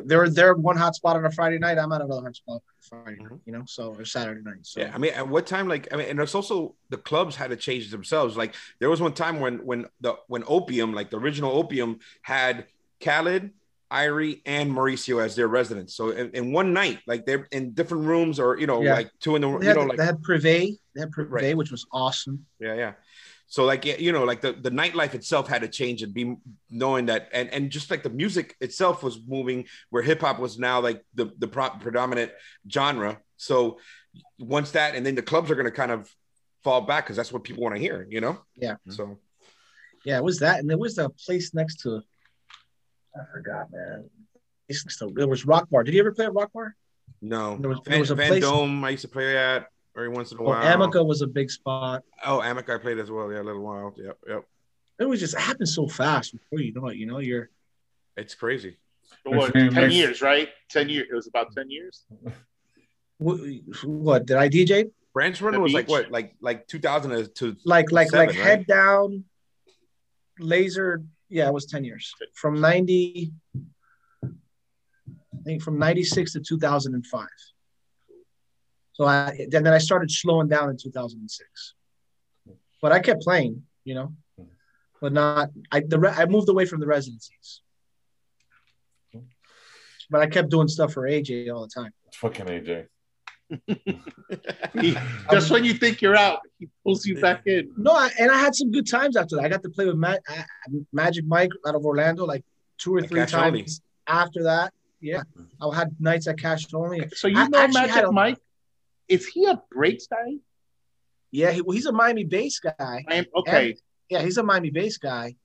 they're they're one hot spot on a Friday night. I'm at another hot spot Friday night, Mhm. you know, so or Saturday night. So Yeah, I mean, at what time? Like, I mean, and it's also the clubs had to change themselves. Like, there was one time when when the when Opium, like the original Opium, had Khaled, Irie, and Mauricio as their residents. So in, in one night, like they're in different rooms, or you know, Yeah. like two in the they you know, like they had Privé, they had Privé, Right. which was awesome. yeah, yeah. So like you know, like the, the nightlife itself had to change and be knowing that, and and just like the music itself was moving, where hip hop was now like the the pro- predominant genre. So once that, and then the clubs are going to kind of fall back because that's what people want to hear, you know. Yeah. Mm-hmm. So Yeah, it was that, and there was a place next to. I forgot, man. It's next to, there was Rock Bar. Did you ever play at Rock Bar? no, There was- there Van, was a Van place- Dome. I used to play at every once in a Well, while. Amica was a big spot. Oh, Amica I played as well. Yeah, a little while. Yep, yep. It was just it happened so fast before you know it. You know, you're It's crazy. What, Next- ten years, right? Ten years. It was about ten years. what, what did I DJ? Branch Run The was like what, like like 2000 to Like like like right? head down, laser. Yeah, it was ten years from ninety. I think from ninety six to two thousand and five. So I then then I started slowing down in two thousand and six, but I kept playing, you know, but not. I the re- I moved away from the residencies, but I kept doing stuff for AJ all the time. Fucking AJ. He, just when you think you're out, he pulls you back in. No, I, and I had some good times after that. I got to play with Ma- uh, Magic Mike out of Orlando like two or At three Cash times Only. after that. Yeah, I had nights at Cash Only. So you I know Magic a- Mike? Is he a breaks guy? Yeah, he, well, he's a Miami bass guy. I am okay. Yeah, he's a Miami bass guy,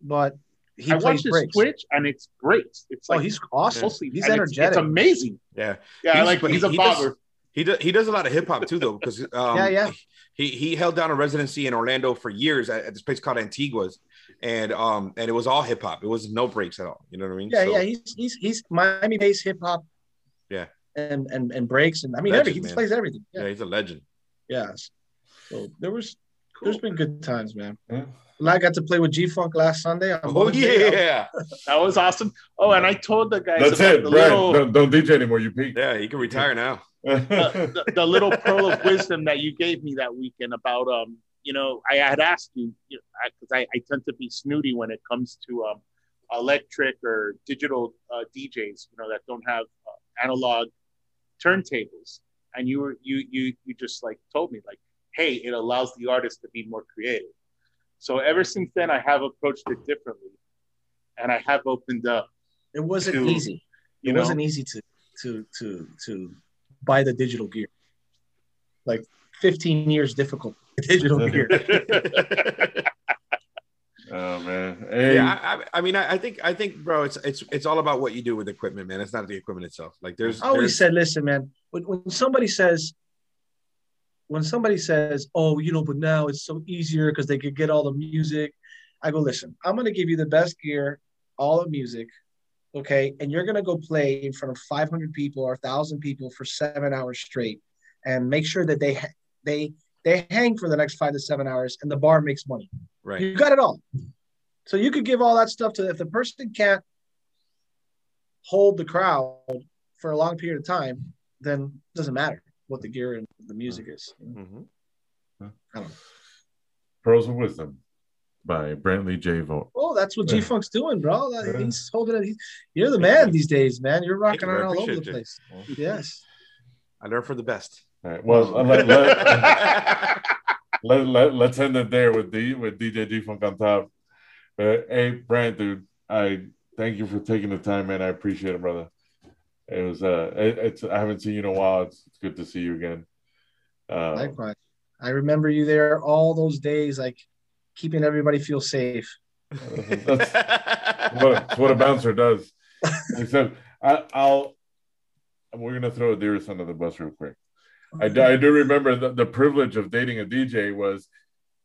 but he I plays watched his breaks. Twitch and it's breaks. It's Oh, like he's awesome. mostly He's and it's- energetic. It's, amazing. yeah. Yeah, I He's- like but he's he- a he does- He does, he does a lot of hip hop too, though, because um, Yeah, yeah. He he held down a residency in Orlando for years at, at this place called Antigua's, and um and it was all hip hop. It was no breaks at all. You know what I mean? yeah, So, yeah. He's he's he's Miami bass hip hop. Yeah. And and and breaks and I mean Legend, everything. He man. plays everything. yeah, Yeah. he's a legend. Yes. So there was there's been good times, man. Yeah. And I got to play with G Funk last Sunday. on Oh Mother's Day. yeah, That was awesome. Oh, and I told the guys That's about it, the Brad. little Don't, don't DJ anymore. You peaked. yeah. He can retire now. the, the, the little pearl of wisdom that you gave me that weekend about um you know I had asked you because you know, I, I, I tend to be snooty when it comes to um electric or digital uh, DJs you know that don't have uh, analog turntables and you were you you you just like told me like hey it allows the artist to be more creative so ever since then I have approached it differently and I have opened up It wasn't To- easy. It know wasn't easy to to to to buy the digital gear. Like 15 years difficult digital gear. oh man. Hey, Yeah, I, I, I mean, I, I think, I think, bro, it's it's it's all about what you do with equipment, man. It's not the equipment itself. Like, there's, I always there's said, listen, man, when, when somebody says, when somebody says, oh, you know, but now it's so easier because they could get all the music, I go, listen, I'm going to give you the best gear, all the music, okay? And you're going to go play in front of 500 people or 1,000 people for seven hours straight and make sure that they, they, they hang for the next five to seven hours and the bar makes money. Right. You got it all. So you could give all that stuff to if the person can't hold the crowd for a long period of time, then it doesn't matter what the gear and the music is. Mhm. pearls of wisdom. by Brantley J. Vogt. Oh, that's what G Funk's doing, bro. That- Yeah. He's holding it. He- You're the man these days, man. You're rocking you, I around all over the appreciate place. Yes. I learned for the best. All right. Well, let, let, let, let, let's end it there with D with DJ Funk on top. Uh, hey, Brant, dude, I thank you for taking the time, man. I appreciate it, brother. It was uh, it, it's I haven't seen you in a while. It's, it's good to see you again. Uh, Likewise. I remember you there all those days, like keeping everybody feel safe. that's what, what a bouncer does. Except I, I'll we're gonna throw Adiris under the bus real quick. I do, I do remember the, the privilege of dating a DJ was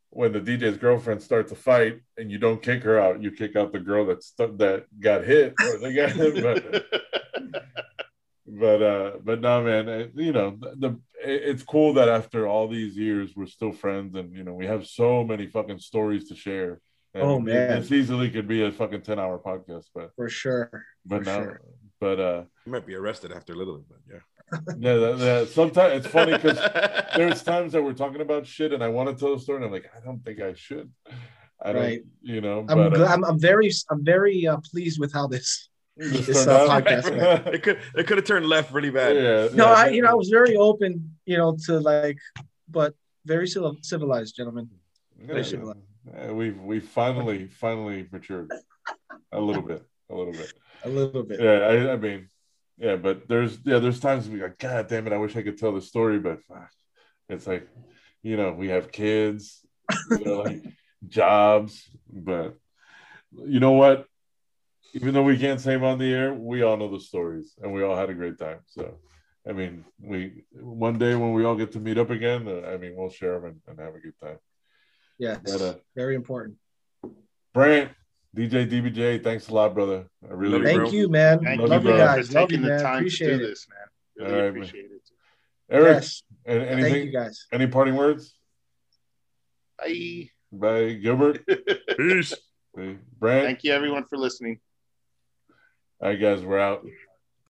when the DJ's girlfriend starts a fight and you don't kick her out, you kick out the girl that stu- that got hit or they got but but uh but no man uh, you know the, the it- it's cool that after all these years we're still friends and you know we have so many fucking stories to share. And Oh, man. this easily could be a fucking ten hour podcast, but For sure. but For now sure. but uh You might be arrested after a little bit, but yeah. Yeah, that, that, sometimes it's funny because there's times that we're talking about shit and I want to tell a story and I'm like, I don't think I should. I don't, Right. you know, I'm, but gl- uh, I'm, I'm very I'm very uh, pleased with how this. this this, uh, out- podcast it could it could have turned left really bad. yeah, No, yeah, I you know I was very open, you know, to like, but very civilized, gentlemen. yeah, civilized. yeah, we've we finally finally matured a little bit, a little bit. A little bit. Yeah, I, I mean, yeah, but there's yeah, there's times we like, God damn it, I wish I could tell the story, but it's like, you know, we have kids, you know, like jobs, but you know what? Even though we can't say them on the air, we all know the stories, and we all had a great time. So, I mean, we one day when we all get to meet up again, uh, I mean, we'll share them and, and have a good time. Yes. But, uh, very important. Brant, DJ DBJ, thanks a lot, brother. I really Love you, Thank bro. you, man. Thank Love Love you, you guys. for Love taking you, the man. time to Appreciate do it. this, man. All Really right, man. appreciate it. Eric, Yes. an- Thank you, guys. Any parting words? Bye. By Gilbert, Peace. Brant. Thank you, everyone, for listening. All right, guys, we're out.